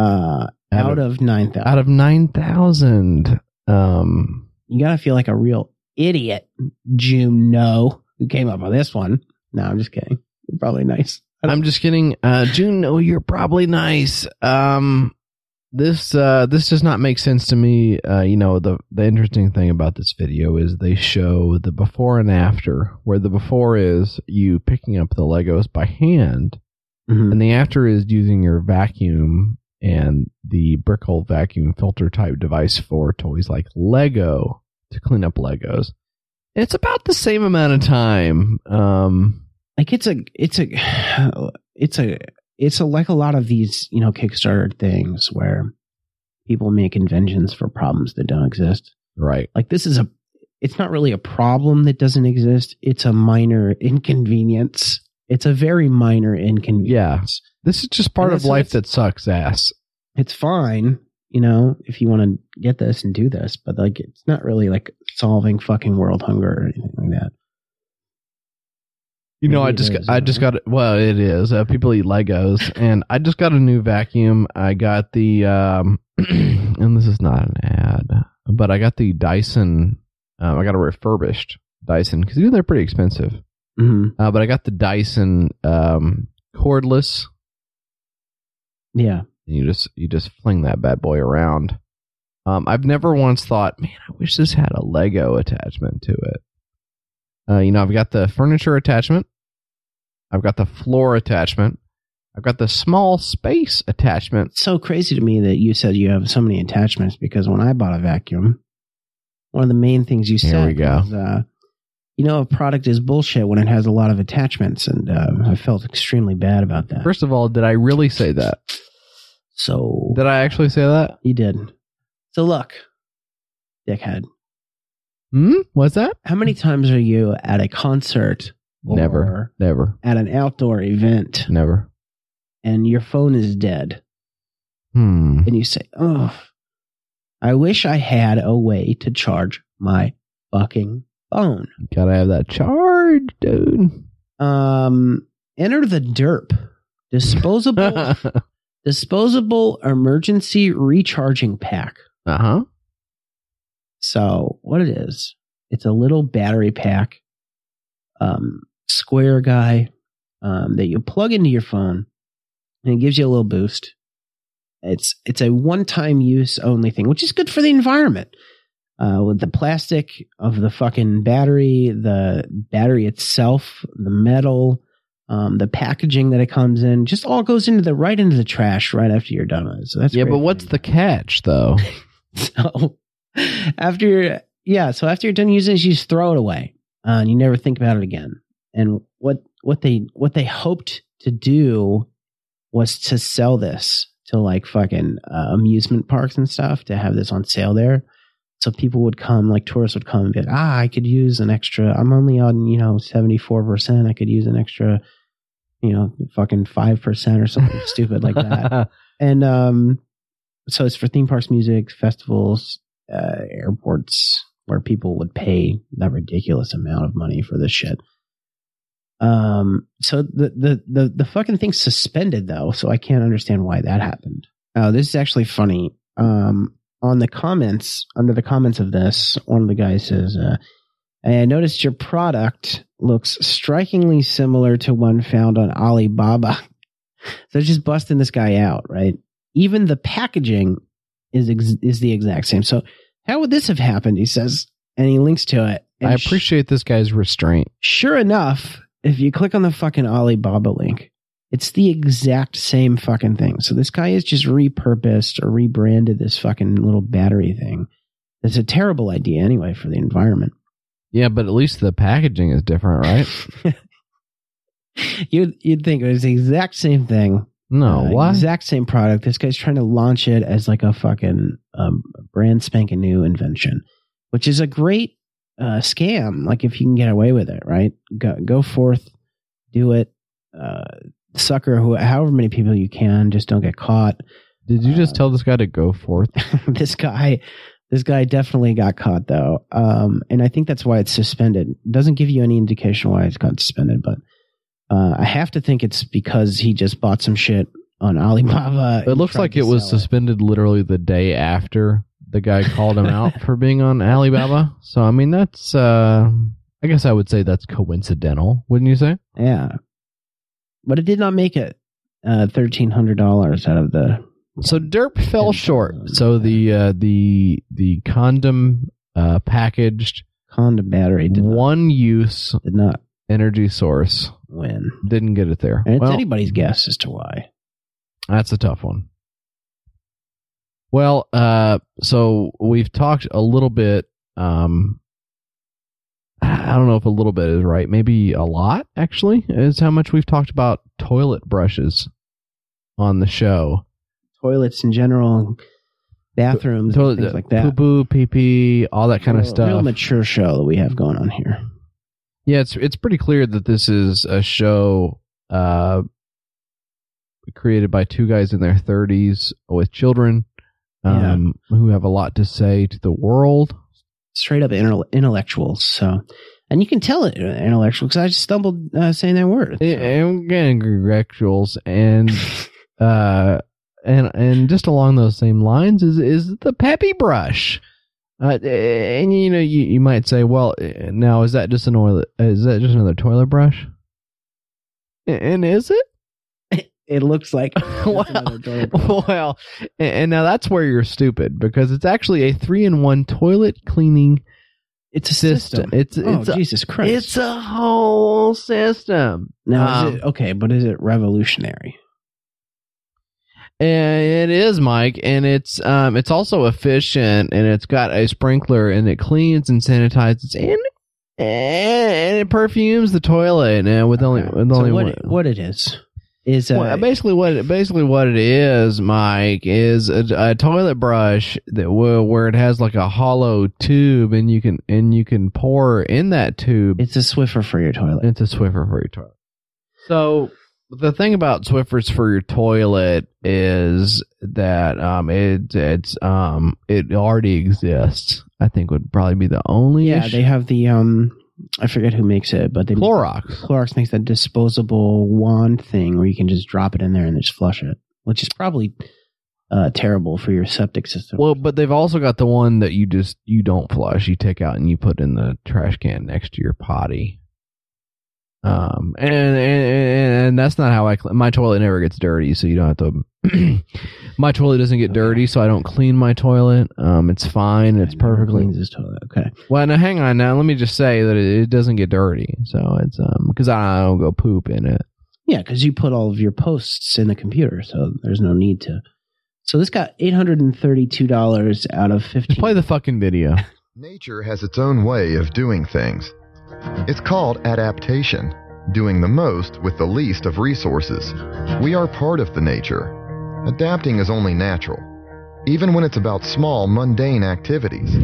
Uh, out of nine thousand. out of 9000 um You gotta feel like a real idiot, Juno, who came up with this one. No, I'm just kidding. You're probably nice. I'm just kidding. Uh, June, no, you're probably nice. Um, this uh, this does not make sense to me. Uh, you know, the the interesting thing about this video is they show the before and after, where the before is you picking up the Legos by hand, Mhm. and the after is using your vacuum and the brick hole vacuum filter type device for toys like Lego to clean up Legos. It's about the same amount of time. Um, Like it's a, it's a, it's a, it's a, like a lot of these, you know, Kickstarter things where people make inventions for problems that don't exist. right. Like this is a, it's not really a problem that doesn't exist. It's a minor inconvenience. It's a very minor inconvenience. This is just part of life that sucks ass. It's fine, you know, if you want to get this and do this, but like it's not really like solving fucking world hunger or anything like that. You know, Maybe I just I just got well, it is. Uh, people eat Legos, and I just got a new vacuum. I got the um, and this is not an ad, but I got the Dyson. Um, I got a refurbished Dyson because they're pretty expensive. hmm Uh, but I got the Dyson um, cordless. Yeah. And you just you just fling that bad boy around. Um, I've never once thought, man, I wish this had a Lego attachment to it. Uh, you know, I've got the furniture attachment. I've got the floor attachment. I've got the small space attachment. It's so crazy to me that you said you have so many attachments because when I bought a vacuum, one of the main things you Here said we go. was, uh, you know, a product is bullshit when it has a lot of attachments, and uh, I felt extremely bad about that. First of all, did I really say that? so Did I actually say that? you did. So look, dickhead, Hmm? What's that? how many times are you at a concert? Never. Never. At an outdoor event, Never. and your phone is dead, Hmm. and you say, "Oh, I wish I had a way to charge my fucking phone." Gotta have that charge, dude. Um, enter the DERP, disposable disposable emergency recharging pack. uh huh. So what it is, it's a little battery pack, um, square guy, um, that you plug into your phone, and it gives you a little boost. It's it's a one time use only thing, which is good for the environment. Uh, with the plastic of the fucking battery, the battery itself, the metal, um, the packaging that it comes in, just all goes into the right into the trash right after you're done with it. So that's Yeah, but what's the catch, though? so after you're yeah, so after you're done using it, you just throw it away, uh, and you never think about it again. And what what they what they hoped to do was to sell this to like fucking uh, amusement parks and stuff to have this on sale there. So people would come, like tourists would come and be like, ah, I could use an extra. I'm only on, you know, 74%. I could use an extra, you know, fucking 5% or something stupid like that and um so it's for theme parks music festivals uh airports where people would pay that ridiculous amount of money for this shit um so the the the, the fucking thing's suspended though so i can't understand why that happened oh this is actually funny um on the comments under the comments of this one of the guys says uh I noticed your product looks strikingly similar to one found on Alibaba. So just busting this guy out, right? Even the packaging is ex- is the exact same. So how would this have happened? He says, and he links to it. I sh- appreciate this guy's restraint. sure enough, if you click on the fucking Alibaba link, it's the exact same fucking thing. So this guy has just repurposed or rebranded this fucking little battery thing. It's a terrible idea anyway for the environment. Yeah, but at least the packaging is different, right? you'd you'd think it was the exact same thing. No, Uh, what? Exact same product. This guy's trying to launch it as like a fucking um, brand spanking new invention, which is a great uh, scam. Like if you can get away with it, right? Go go forth, do it, uh, sucker who, however many people you can. Just don't get caught. Did you just uh, tell this guy to go forth? this guy, this guy definitely got caught though, um, and I think that's why it's suspended. It doesn't give you any indication why it's got suspended, but uh, I have to think it's because he just bought some shit on Alibaba. It looks like it was suspended literally the day after the guy called him out for being on Alibaba. So I mean that's uh I guess I would say that's coincidental, wouldn't you say? Yeah, but it did not make it uh, thirteen hundred dollars out of the. So Derp fell short. So the uh the the condom uh packaged Condom battery did not, one use did not energy source win, didn't get it there. and it's Well, anybody's guess as to why. That's a tough one. Well, uh, so we've talked a little bit. Um, I don't know if a little bit is right. Maybe a lot, actually, is how much we've talked about toilet brushes on the show. Toilets in general, bathrooms, Toilet, things like that. Poo poo, pee pee, all that kind of stuff. Real mature show that we have going on here. Yeah, it's it's pretty clear that this is a show uh, created by two guys in their 30s with children um, who have a lot to say to the world. Straight up intel- intellectuals. So, and you can tell it uh, intellectual because I just stumbled uh, saying that word. so. Intellectuals and uh and and just along those same lines is is the peppy brush. Uh, and you know you, you might say, well, eh, now is that just an oil? Is that just another toilet brush? And is it? It looks like Wow. another toilet brush. well, and now that's where you're stupid because it's actually a three-in-one toilet cleaning it's a system. system. It's oh it's a, Jesus Christ! it's a whole system. now um, is it okay? But is it revolutionary? And it is, Mike, and it's um it's also efficient, and it's got a sprinkler, and it cleans and sanitizes, and and it perfumes the toilet, and with only with So only what one. what it is is uh, Well, basically, what basically what it is, Mike, is a, a toilet brush that will, where it has like a hollow tube, and you can and you can pour in that tube it's a Swiffer for your toilet. It's a Swiffer for your toilet. So the thing about Swiffers for your toilet is that um it it's um it already exists. I think would probably be the only Yeah, issue. they have the um, I forget who makes it, but they Clorox. Clorox makes that disposable wand thing where you can just drop it in there and just flush it, which is probably uh, terrible for your septic system. Well, but they've also got the one that you just you don't flush. You take out and you put in the trash can next to your potty. Um, and and, and, and that's not how I clean. My toilet never gets dirty, so you don't have to. my toilet doesn't get Okay. dirty, so I don't clean my toilet. Um, it's fine. It's perfectly cleans his toilet. Okay, Well, now hang on. Now let me just say that it, it doesn't get dirty, so it's um because I don't go poop in it. yeah, because you put all of your posts in the computer, so there's no need to. So this got eight hundred and thirty-two dollars out of fifteen. Just play the fucking video. Nature has its own way of doing things. It's called adaptation, doing the most with the least of resources. We are part of the nature. Adapting is only natural, even when it's about small, mundane activities.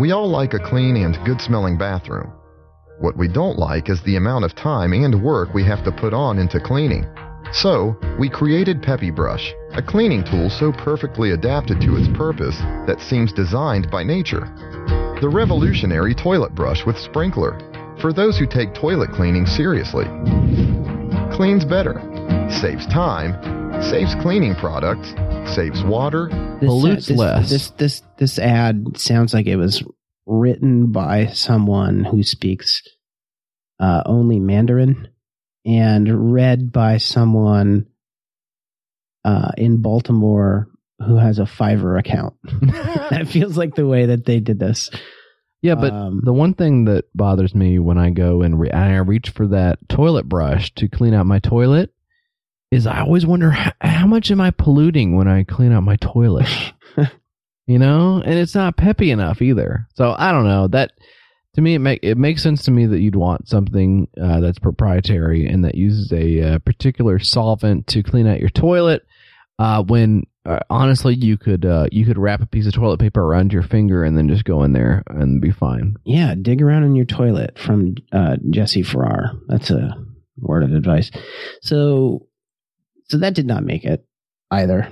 We all like a clean and good smelling bathroom. What we don't like is the amount of time and work we have to put on into cleaning. So, we created Peppy Brush, a cleaning tool so perfectly adapted to its purpose that seems designed by nature. The revolutionary toilet brush with sprinkler, for those who take toilet cleaning seriously. Cleans better, saves time, saves cleaning products, saves water, This, Pollutes this, less. This this this ad sounds like it was written by someone who speaks uh, only Mandarin and read by someone uh, in Baltimore who has a Fiverr account. that feels like the way that they did this. yeah, but Um, the one thing that bothers me when I go and, re- and I reach for that toilet brush to clean out my toilet is I always wonder how, how much am I polluting when I clean out my toilet. you know, and it's not peppy enough either. So I don't know that. To me, it make it makes sense to me that you'd want something uh, that's proprietary and that uses a uh, particular solvent to clean out your toilet. Uh, when uh, honestly, you could uh, you could wrap a piece of toilet paper around your finger and then just go in there and be fine. Yeah, dig around in your toilet from uh, Jesse Farrar. That's a word of advice. So, so that did not make it either.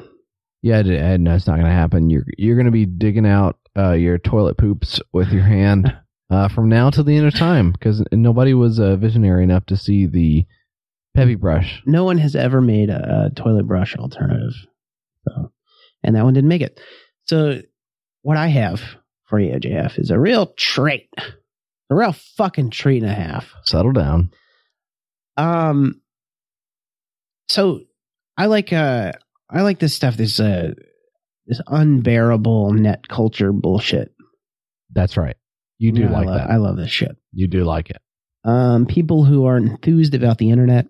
Yeah, Ed, no, it's not going to happen. You're you're going to be digging out uh, your toilet poops with your hand uh, from now till the end of time because nobody was uh, visionary enough to see the peppy brush. No one has ever made a, a toilet brush alternative, so, and that one didn't make it. So, what I have for you, JF, is a real treat, a real fucking treat and a half. Settle down. Um, so I like uh I like this stuff. This uh this unbearable net culture bullshit. That's right. You do Yeah, I like love- that. I love this shit. you do like it. Um, people who are enthused about the internet.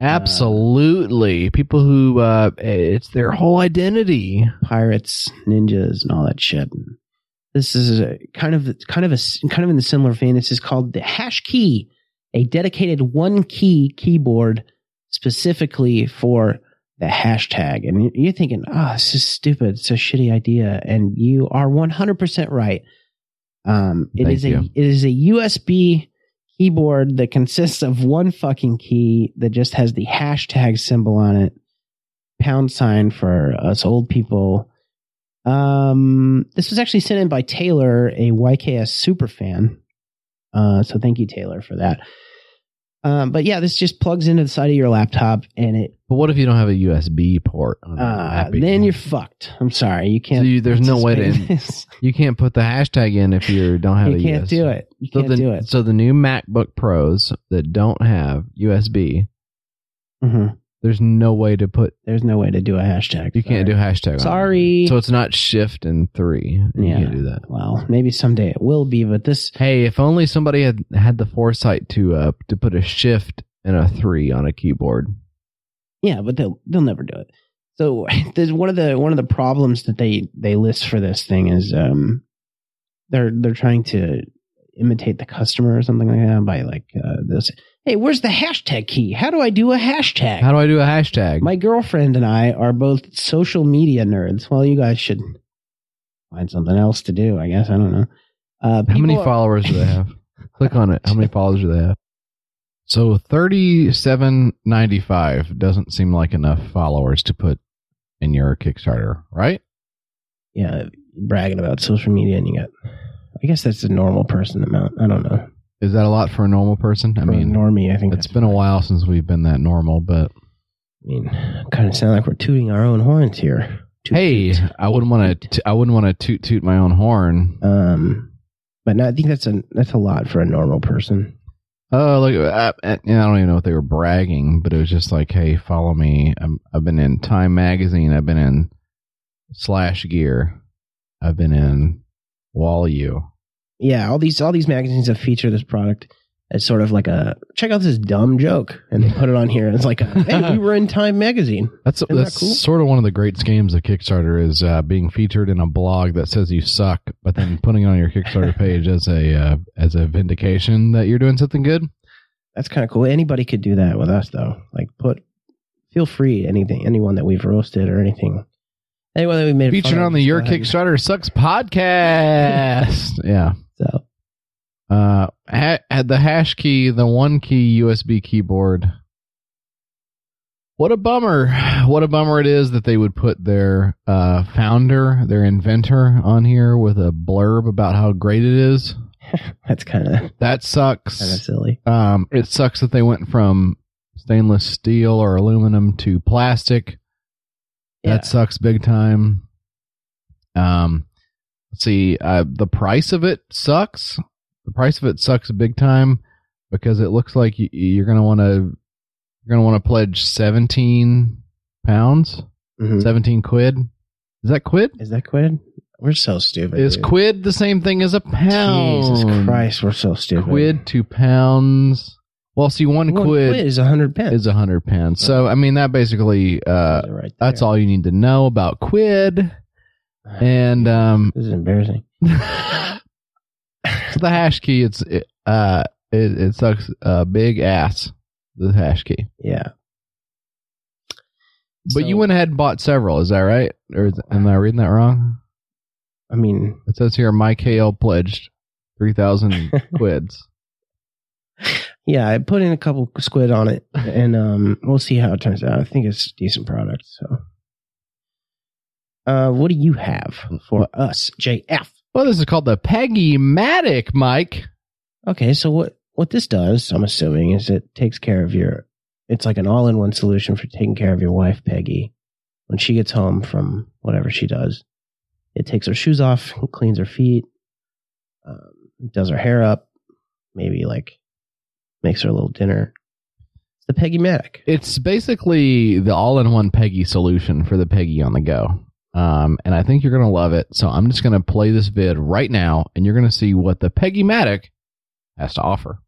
Absolutely. People who uh, it's their whole identity. pirates, ninjas, and all that shit. This is a, kind of kind of a kind of in the similar vein. This is called the hash key, a dedicated one key keyboard specifically for the hashtag. And you're thinking, oh, this is stupid. It's a shitty idea, and you are 100 percent right. Um, it Thank is a it is a USB keyboard that consists of one fucking key that just has the hashtag symbol on it, pound sign for us old people. Um, this was actually sent in by Taylor, a YKS super fan. Uh, so thank you, Taylor, for that. Um, but yeah, this just plugs into the side of your laptop and it, But what if you don't have a USB port? On the uh, then you're fucked. I'm sorry. You can't. you, there's no way to this. you can't put the hashtag in if you don't have You a can't USB. do it. You So can't the, do it. so the new MacBook Pros that don't have USB, hmm there's no way to put. There's no way to do a hashtag. You can't do hashtag. on. Sorry. So it's not Shift and three. You Yeah. can't do that. well, maybe someday it will be, but this Hey, if only somebody had had the foresight to uh to put a Shift and a three on a keyboard. Yeah, but they'll they'll never do it. So there's one of the one of the problems that they they list for this thing is um they're they're trying to imitate the customer or something like that by like uh, this. Hey, where's the hashtag key? How do I do a hashtag? How do I do a hashtag? My girlfriend and I are both social media nerds. Well, you guys should find something else to do. I guess I don't know. Uh, How many are- followers do they have? Click on it. How many followers do they have? So thirty seven ninety five doesn't seem like enough followers to put in your Kickstarter, right? Yeah, bragging about social media, and you got. I guess that's a normal person amount. I don't know. Is that a lot for a normal person? I For mean, normie, I think it's been a while since we've been that normal, but I mean, kind of sound like we're tooting our own horns here. Toot, hey, toot. I wouldn't want to. I wouldn't want to toot toot my own horn. Um, but no, I think that's a that's a lot for a normal person. Oh, look! I, I I don't even know if they were bragging, but it was just like, "Hey, follow me." I'm, I've been in Time Magazine. I've been in Slash Gear. I've been in Wall U. Yeah, all these all these magazines have featured this product as sort of like a check out this dumb joke, and they put it on here. And it's like, a, hey, we were in Time Magazine. That's Isn't that that's cool? sort of one of the great scams of Kickstarter is uh, being featured in a blog that says you suck, but then putting it on your Kickstarter page as a uh, as a vindication that you're doing something good. That's kind of cool. Anybody could do that with us, though. Like, put feel free anything, anyone that we've roasted or anything, anyone that we made Featured on the Your. Kickstarter Sucks podcast. yeah. So Uh, ha- had the hash key, the one key USB keyboard. What a bummer! What a bummer it is that they would put their uh, founder, their inventor, on here with a blurb about how great it is. that's kind of kind That of sucks. silly. Um, it sucks that they went from stainless steel or aluminum to plastic. Yeah. That sucks big time. Um, let's see. Uh, the price of it sucks. The price of it sucks big time because it looks like you, you're gonna want to you're gonna want to pledge seventeen pounds, Mhm. seventeen quid. Is that quid? Is that quid? We're so stupid. Is dude. quid the same thing as a pound? Jesus Christ, we're so stupid. Quid to pounds. Well, see, one, One quid, quid is a hundred pence. is a hundred pounds. So I mean that basically uh Right that's all you need to know about quid. And um This is embarrassing. so the hash key it's it, uh it, it sucks a big ass the hash key. Yeah. But So, you went ahead and bought several, is that right? Or is, am I reading that wrong? I mean, It says here Mike Hale pledged three thousand quids. yeah, I put in a couple squid on it, and um, we'll see how it turns out. I think it's a decent product. So, uh, what do you have for us, JF? Well, this is called the Peggy Matic, Mike. Okay, so what what this does, I'm assuming, is it takes care of your. It's like an all-in-one solution for taking care of your wife, Peggy, when she gets home from whatever she does. It takes her shoes off, cleans her feet, um, does her hair up, maybe like makes her a little dinner. It's the Peggy Matic. It's basically the all-in-one Peggy solution for the Peggy on the go. Um, and I think you're gonna love it. So I'm just gonna play this vid right now, and you're gonna see what the Peggy Matic has to offer.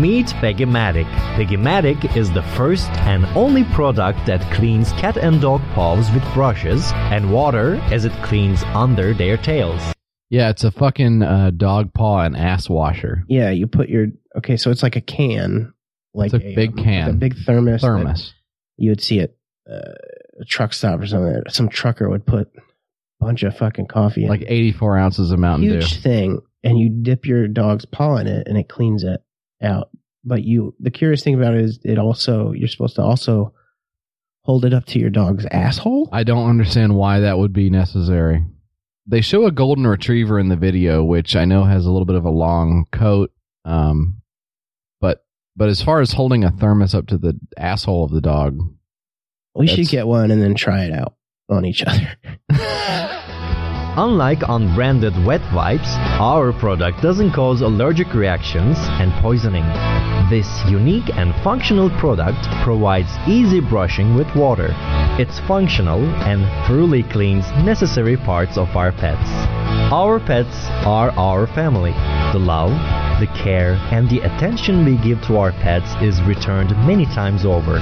Meet Peggymatic. Peggymatic is the first and only product that cleans cat and dog paws with brushes and water as it cleans under their tails. Yeah, it's a fucking uh, dog paw and ass washer. Yeah, you put your okay, so it's like a can, like It's a big um, like can. a big thermos. that Thermos. You would see it uh, a truck stop or something. Some trucker would put a bunch of fucking coffee in like 84 ounces of Mountain huge Dew. thing and you dip your dog's paw in it and it cleans it out but you the curious thing about it is it also you're supposed to also hold it up to your dog's asshole I don't understand why that would be necessary. They show a golden retriever in the video, which I know has a little bit of a long coat. Um, but but as far as holding a thermos up to the asshole of the dog, we should get one and then try it out on each other Unlike unbranded wet wipes, our product doesn't cause allergic reactions and poisoning. This unique and functional product provides easy brushing with water. It's functional and thoroughly cleans necessary parts of our pets. Our pets are our family. The love, the care, and the attention we give to our pets is returned many times over.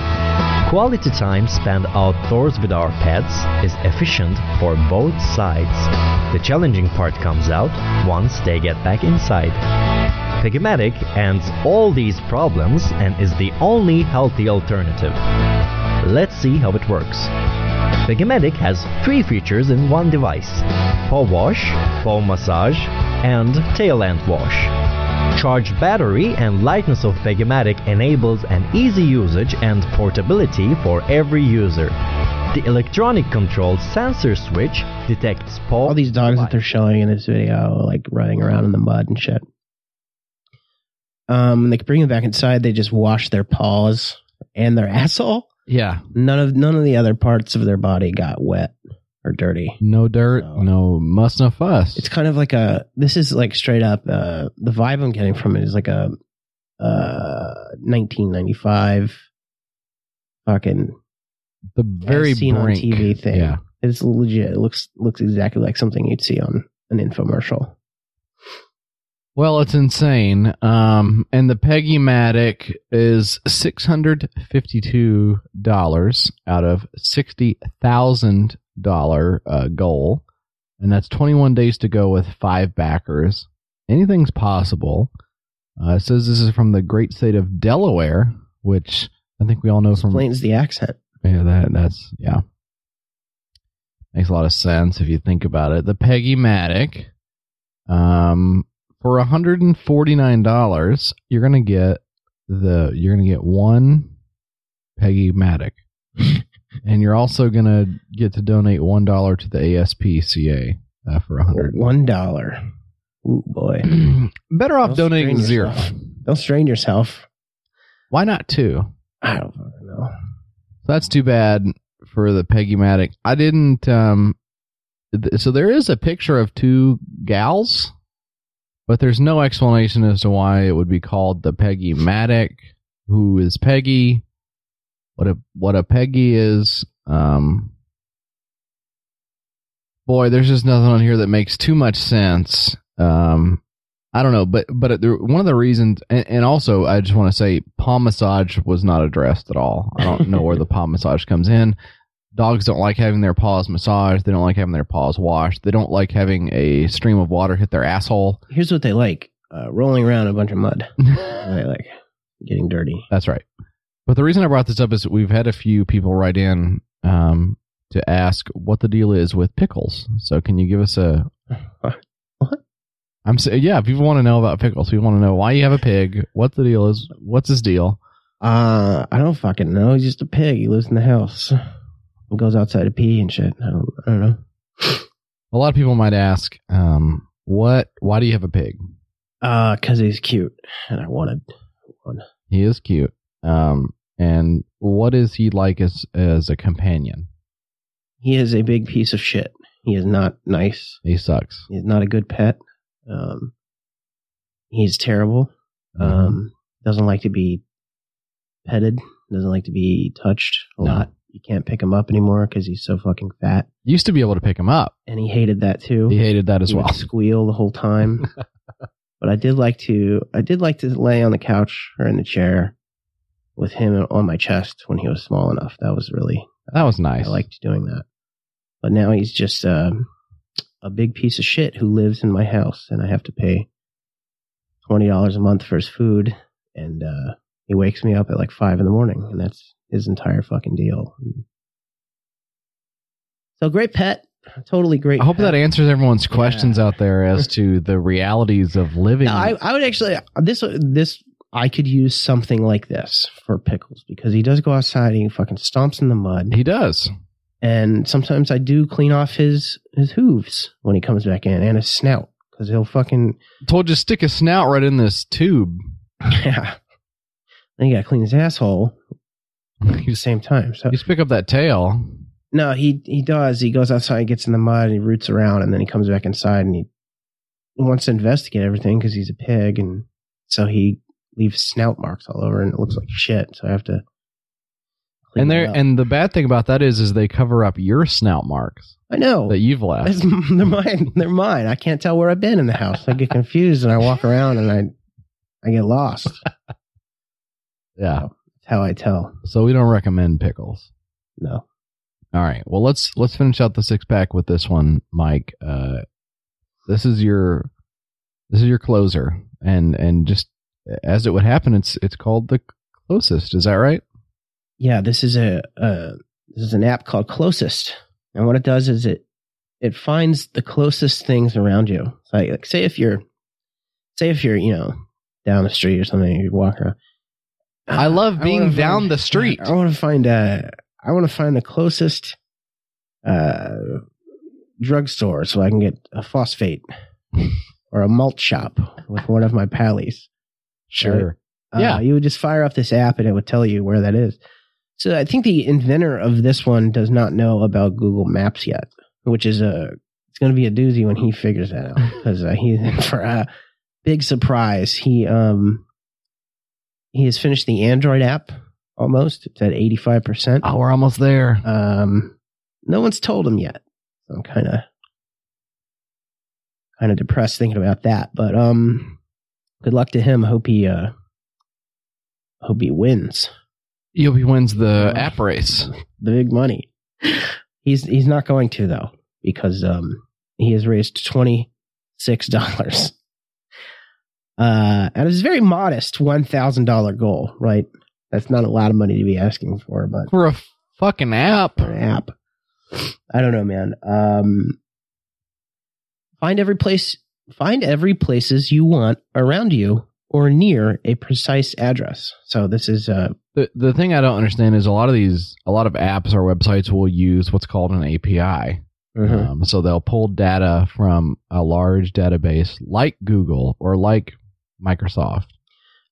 Quality time spent outdoors with our pets is efficient for both sides. The challenging part comes out once they get back inside. Pigmatic ends all these problems and is the only healthy alternative. Let's see how it works. Pigmatic has three features in one device paw wash, paw massage, and tail end wash. Charged battery and lightness of Pegamatic enables an easy usage and portability for every user. The electronic controlled sensor switch detects paw. all these dogs that they're showing in this video like running around in the mud and shit um when they bring them back inside they just wash their paws and their asshole yeah, none of none of the other parts of their body got wet or dirty. No dirt, So- no muss, no fuss. it's kind of like a this is like straight up uh the vibe i'm getting from it is like a uh 1995 fucking the very seen on tv thing. Yeah, it's legit. It looks looks exactly like something you'd see on an infomercial Well, it's insane. Um, and the Peggy Matic is six hundred fifty-two dollars out of sixty thousand dollar uh, goal, and that's twenty-one days to go with five backers. Anything's possible. Uh, it says this is from the great state of Delaware, which I think we all know from. explains the accent Yeah, that that's yeah. Makes a lot of sense if you think about it. The Peggy Matic, um, for hundred and forty nine dollars, you're gonna get the you're gonna get one Peggy Matic, and you're also gonna get to donate one dollar to the ASPCA uh, for a hundred. one dollar Ooh, boy Better off Don't donating zero. yourself. don't strain yourself Why not two? i don't know That's too bad for the Peggy Matic. I didn't. Um, th- so there is a picture of two gals, but there's no explanation as to why it would be called the Peggy Matic. Who is Peggy? What a what a Peggy is. Um, boy, there's just nothing on here that makes too much sense. Um, I don't know, but but the, one of the reasons, and, and also I just want to say, palm massage was not addressed at all. I don't know where the palm massage comes in. Dogs don't like having their paws massaged. They don't like having their paws washed. They don't like having a stream of water hit their asshole. here's what they like uh, rolling around in a bunch of mud they like getting dirty That's right. But the reason I brought this up is we've had a few people write in um, to ask what the deal is with pickles. So can you give us a? What? I'm saying, yeah. People want to know about pickles. We want to know why you have a pig. What the deal is? What's his deal? uh i don't fucking know he's just a pig he lives in the house goes outside to pee and shit i don't, I don't know A lot of people might ask, um, what? Why do you have a pig? uh because he's cute and i wanted one He is cute. Um, and what is he like as as a companion? he is a big piece of shit he is not nice He sucks. he's not a good pet um he's terrible Um, doesn't like to be petted. Doesn't like to be touched a No. lot. You can't pick him up anymore because he's so fucking fat. Used to be able to pick him up. And he hated that too. He hated that as He well. Squeal the whole time. but I did like to. I did like to lay on the couch or in the chair with him on my chest when he was small enough. That was really. That was nice. I liked doing that. But now he's just um, a big piece of shit who lives in my house, and I have to pay twenty dollars a month for his food, and uh, he wakes me up at like five in the morning, and that's his entire fucking deal. So great pet. totally great. I hope that answers everyone's Yeah. questions out there as to the realities of living. No, I, I would actually this this I could use something like this for pickles because he does go outside and he fucking stomps in the mud, he does. and sometimes I do clean off his his hooves when he comes back in and his snout because he'll fucking Told you to stick a snout right in this tube. yeah. Then you gotta clean his asshole at the same time. So just pick up that tail. no, he he does. He goes outside, gets in the mud, and he roots around, and then he comes back inside and he, wants to investigate everything because he's a pig, and so he leaves snout marks all over, and it looks like shit. So I have to. clean And there and the bad thing about that is is they cover up your snout marks I know that you've left. That's- they're mine. They're mine. I can't tell where I've been in the house. I get confused, and I walk around, and I I get lost. Yeah. How I tell. So we don't recommend pickles. No. All right. Well, let's let's finish out the six pack with this one, Mike. Uh, this is your this is your closer, and and just as it would happen, it's it's called the closest. Is that right? yeah, this is a uh, this is an app called Closest, and what it does is it it finds the closest things around you. So like, like say if you're say if you're you know down the street or something, you walk around. I love being wanna down find- the street. I want to find uh I want to find the closest uh drugstore so I can get a phosphate or a malt shop with one of my pallies. Sure. Uh, Yeah. you would just fire up this app and it would tell you where that is. So I think the inventor of this one does not know about Google Maps yet, which is a it's going to be a doozy when he figures that out because uh, he's in for a big surprise. He um he has finished the Android app almost. It's at eighty five percent. Oh, we're almost there. Um, no one's told him yet. So I'm kind of kind of depressed thinking about that. But um, good luck to him. Hope he uh, hope he wins Yobi wins the app race. the big money. He's he's not going to though because um he has raised twenty six dollars. Uh, and it's a very modest one thousand dollar goal, right? That's not a lot of money to be asking for, but For a fucking app. an app. I don't know, man. Um, find every place. Find every places you want around you or near a precise address. So this is uh, The the thing I don't understand is a lot of these a lot of apps or websites will use what's called an API. mhm. Um, so they'll pull data from a large database like Google or like Microsoft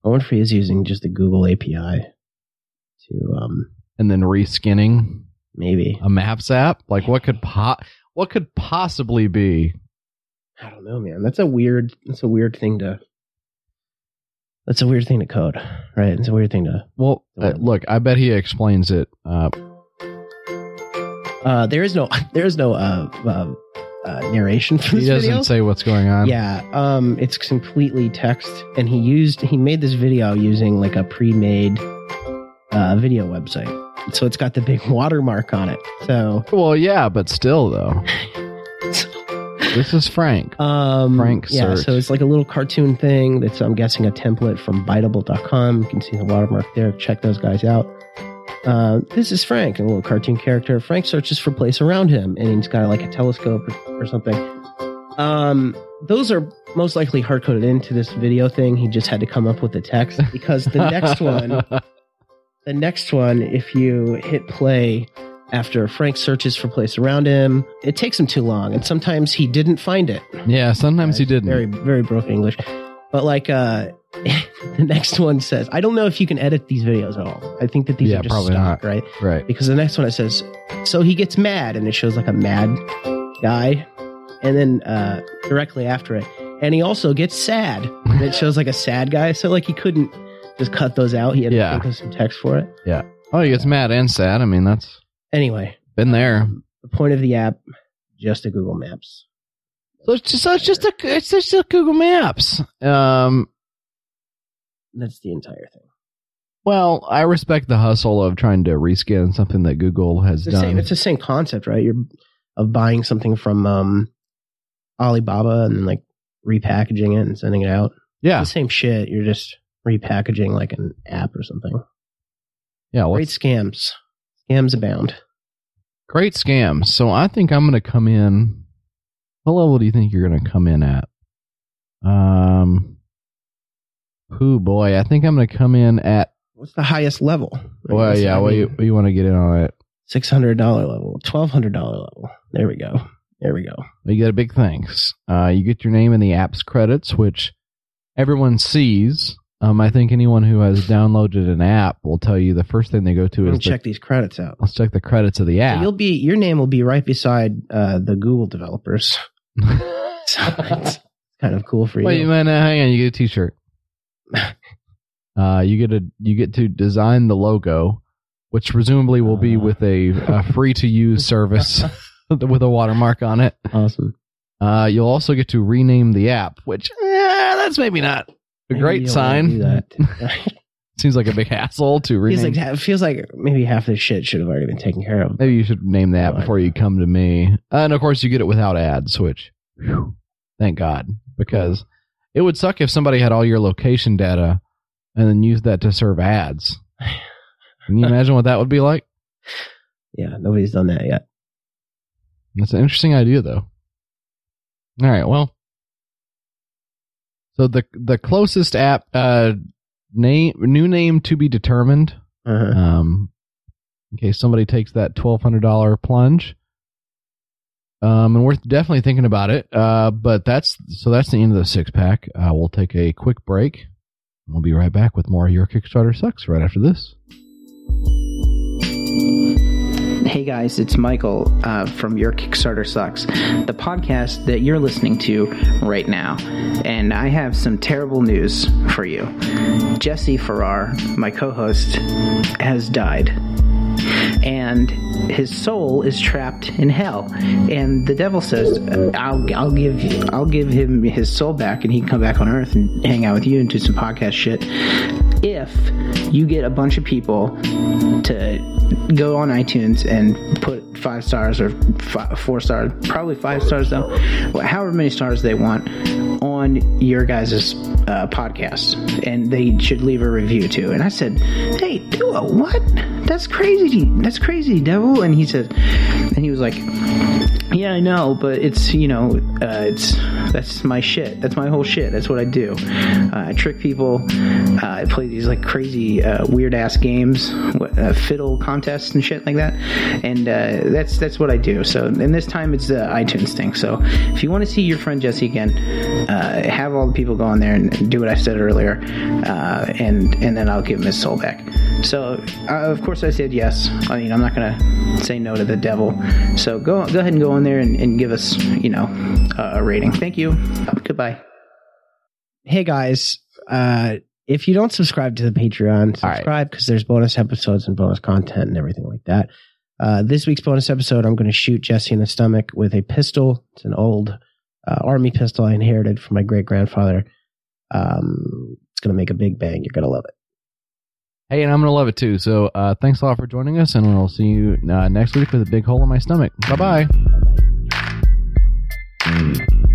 I wonder if he is using just the Google API to um, and then reskinning maybe. a Maps app. Like what could po- what could possibly be? I don't know, man. That's a weird. That's a weird thing to. That's a weird thing to code, right? It's a weird thing to. Well, uh, look, I bet he explains it. Uh, Uh, there is no. There is no uh, narration for he this doesn't video. say what's going on. Yeah, um, it's completely text, and he used he made this video using like a pre-made uh, video website, so it's got the big watermark on it. So, Well, yeah, but still though, this is Frank. um, Frank yeah, so it's like a little cartoon thing that's I'm guessing a template from Biteable.com. You can see the watermark there. Check those guys out. Uh, this is Frank, a little cartoon character. Frank searches for place around him, and he's got like a telescope or, or something. Um, those are most likely hard coded into this video thing. He just had to come up with the text because the next one, the next one, if you hit play after Frank searches for place around him, it takes him too long, and sometimes he didn't find it. yeah, sometimes he didn't. Very, very broken English. But like, uh, the next one says, I don't know if you can edit these videos at all. I think that these Yeah, are just stock, not. right? right. Because the next one it says, so he gets mad, and it shows like a mad guy, and then uh, directly after it, and he also gets sad, and it shows like a sad guy. So like he couldn't just cut those out. He had Yeah. to think of some text for it. Yeah. Oh, he gets mad and sad. I mean, that's Anyway, been there. the point of the app, just a Google Maps. So it's just, so it's just a it's just a Google Maps. Um, That's the entire thing. well, I respect the hustle of trying to reskin something that Google has It's the done. same. It's the same concept, right? You're of buying something from um, Alibaba and then like repackaging it and sending it out. yeah, It's the same shit. You're just repackaging like an app or something. yeah. Great scams. Scams abound. Great scams. So I think I'm going to come in. What level do you think you're going to come in at? Um, oh boy, I think I'm going to come in at. What's the highest level? Well, yeah, what you, what you want to get in on it? Six hundred dollar level, twelve hundred dollar level. There we go. There we go. You get a big thanks. Uh, you get your name in the app's credits, which everyone sees. Um, I think anyone who has downloaded an app will tell you the first thing they go to We'll is the- check these credits out. let's check the credits of the So app. You'll be your name will be right beside uh, the Google developers. So it's kind of cool for you. Wait, man, uh, hang on. You get a T-shirt. uh, you get a you get to design the logo, which presumably will be with a, a free to use service with a watermark on it. awesome. Uh, you'll also get to rename the app, which eh, that's maybe not a Maybe great you don't wanna sign. do that. Seems like a big hassle to rename. like it feels like maybe half this shit should have already been taken care of. Maybe you should name that before you come to me. Uh, and of course, you get it without ads, which, whew, thank God, because it would suck if somebody had all your location data and then used that to serve ads. Can you imagine what that would be like? Yeah, nobody's done that yet. That's an interesting idea, though. All right, well, so the the closest app uh, name new name to be determined Uh-huh. um, in case somebody takes that twelve hundred dollar plunge. Um, and we're definitely thinking about it. Uh, but that's so that's the end of the six pack. Uh, we'll take a quick break. We'll be right back with more of your Kickstarter sucks right after this. Hey guys, it's Michael uh, from Your Kickstarter Sucks, the podcast that you're listening to right now. And I have some terrible news for you. Jesse Farrar, my co host, has died. And his soul is trapped in hell, and the devil says, "I'll, I'll give, I'll give him his soul back, and he can come back on Earth and hang out with you and do some podcast shit." If you get a bunch of people to go on iTunes and put five stars or fi four stars, probably five stars though, however many stars they want on your guys' uh, podcast, and they should leave a review too. And I said, "Hey, do a what? That's crazy! That's crazy, devil!" And he said, and he was like, "Yeah, I know, but it's you know, uh, it's that's my shit. That's my whole shit. That's what I do. Uh, I trick people. Uh, I play these like crazy, uh, weird ass games, uh, fiddle contests and shit like that. And uh, that's that's what I do. So, and this time it's the iTunes thing. So, if you want to see your friend Jesse again, uh, have all the people go on there and do what I said earlier, uh, and and then I'll give him his soul back. So, uh, of course, I said yes. I mean, I'm not gonna say no to the devil. So go go ahead and go on there and, and give us, you know, a a rating. Thank you. Goodbye. Hey guys, uh, if you don't subscribe to the Patreon, subscribe because there's bonus episodes and bonus content and everything like that. Uh, this week's bonus episode, I'm going to shoot Jesse in the stomach with a pistol. It's an old uh, army pistol I inherited from my great grandfather. Um, it's going to make a big bang. You're going to love it. Hey, and I'm gonna love it too. So uh, thanks a lot for joining us, and we'll see you uh, next week with a big hole in my stomach. Bye bye. Bye-bye.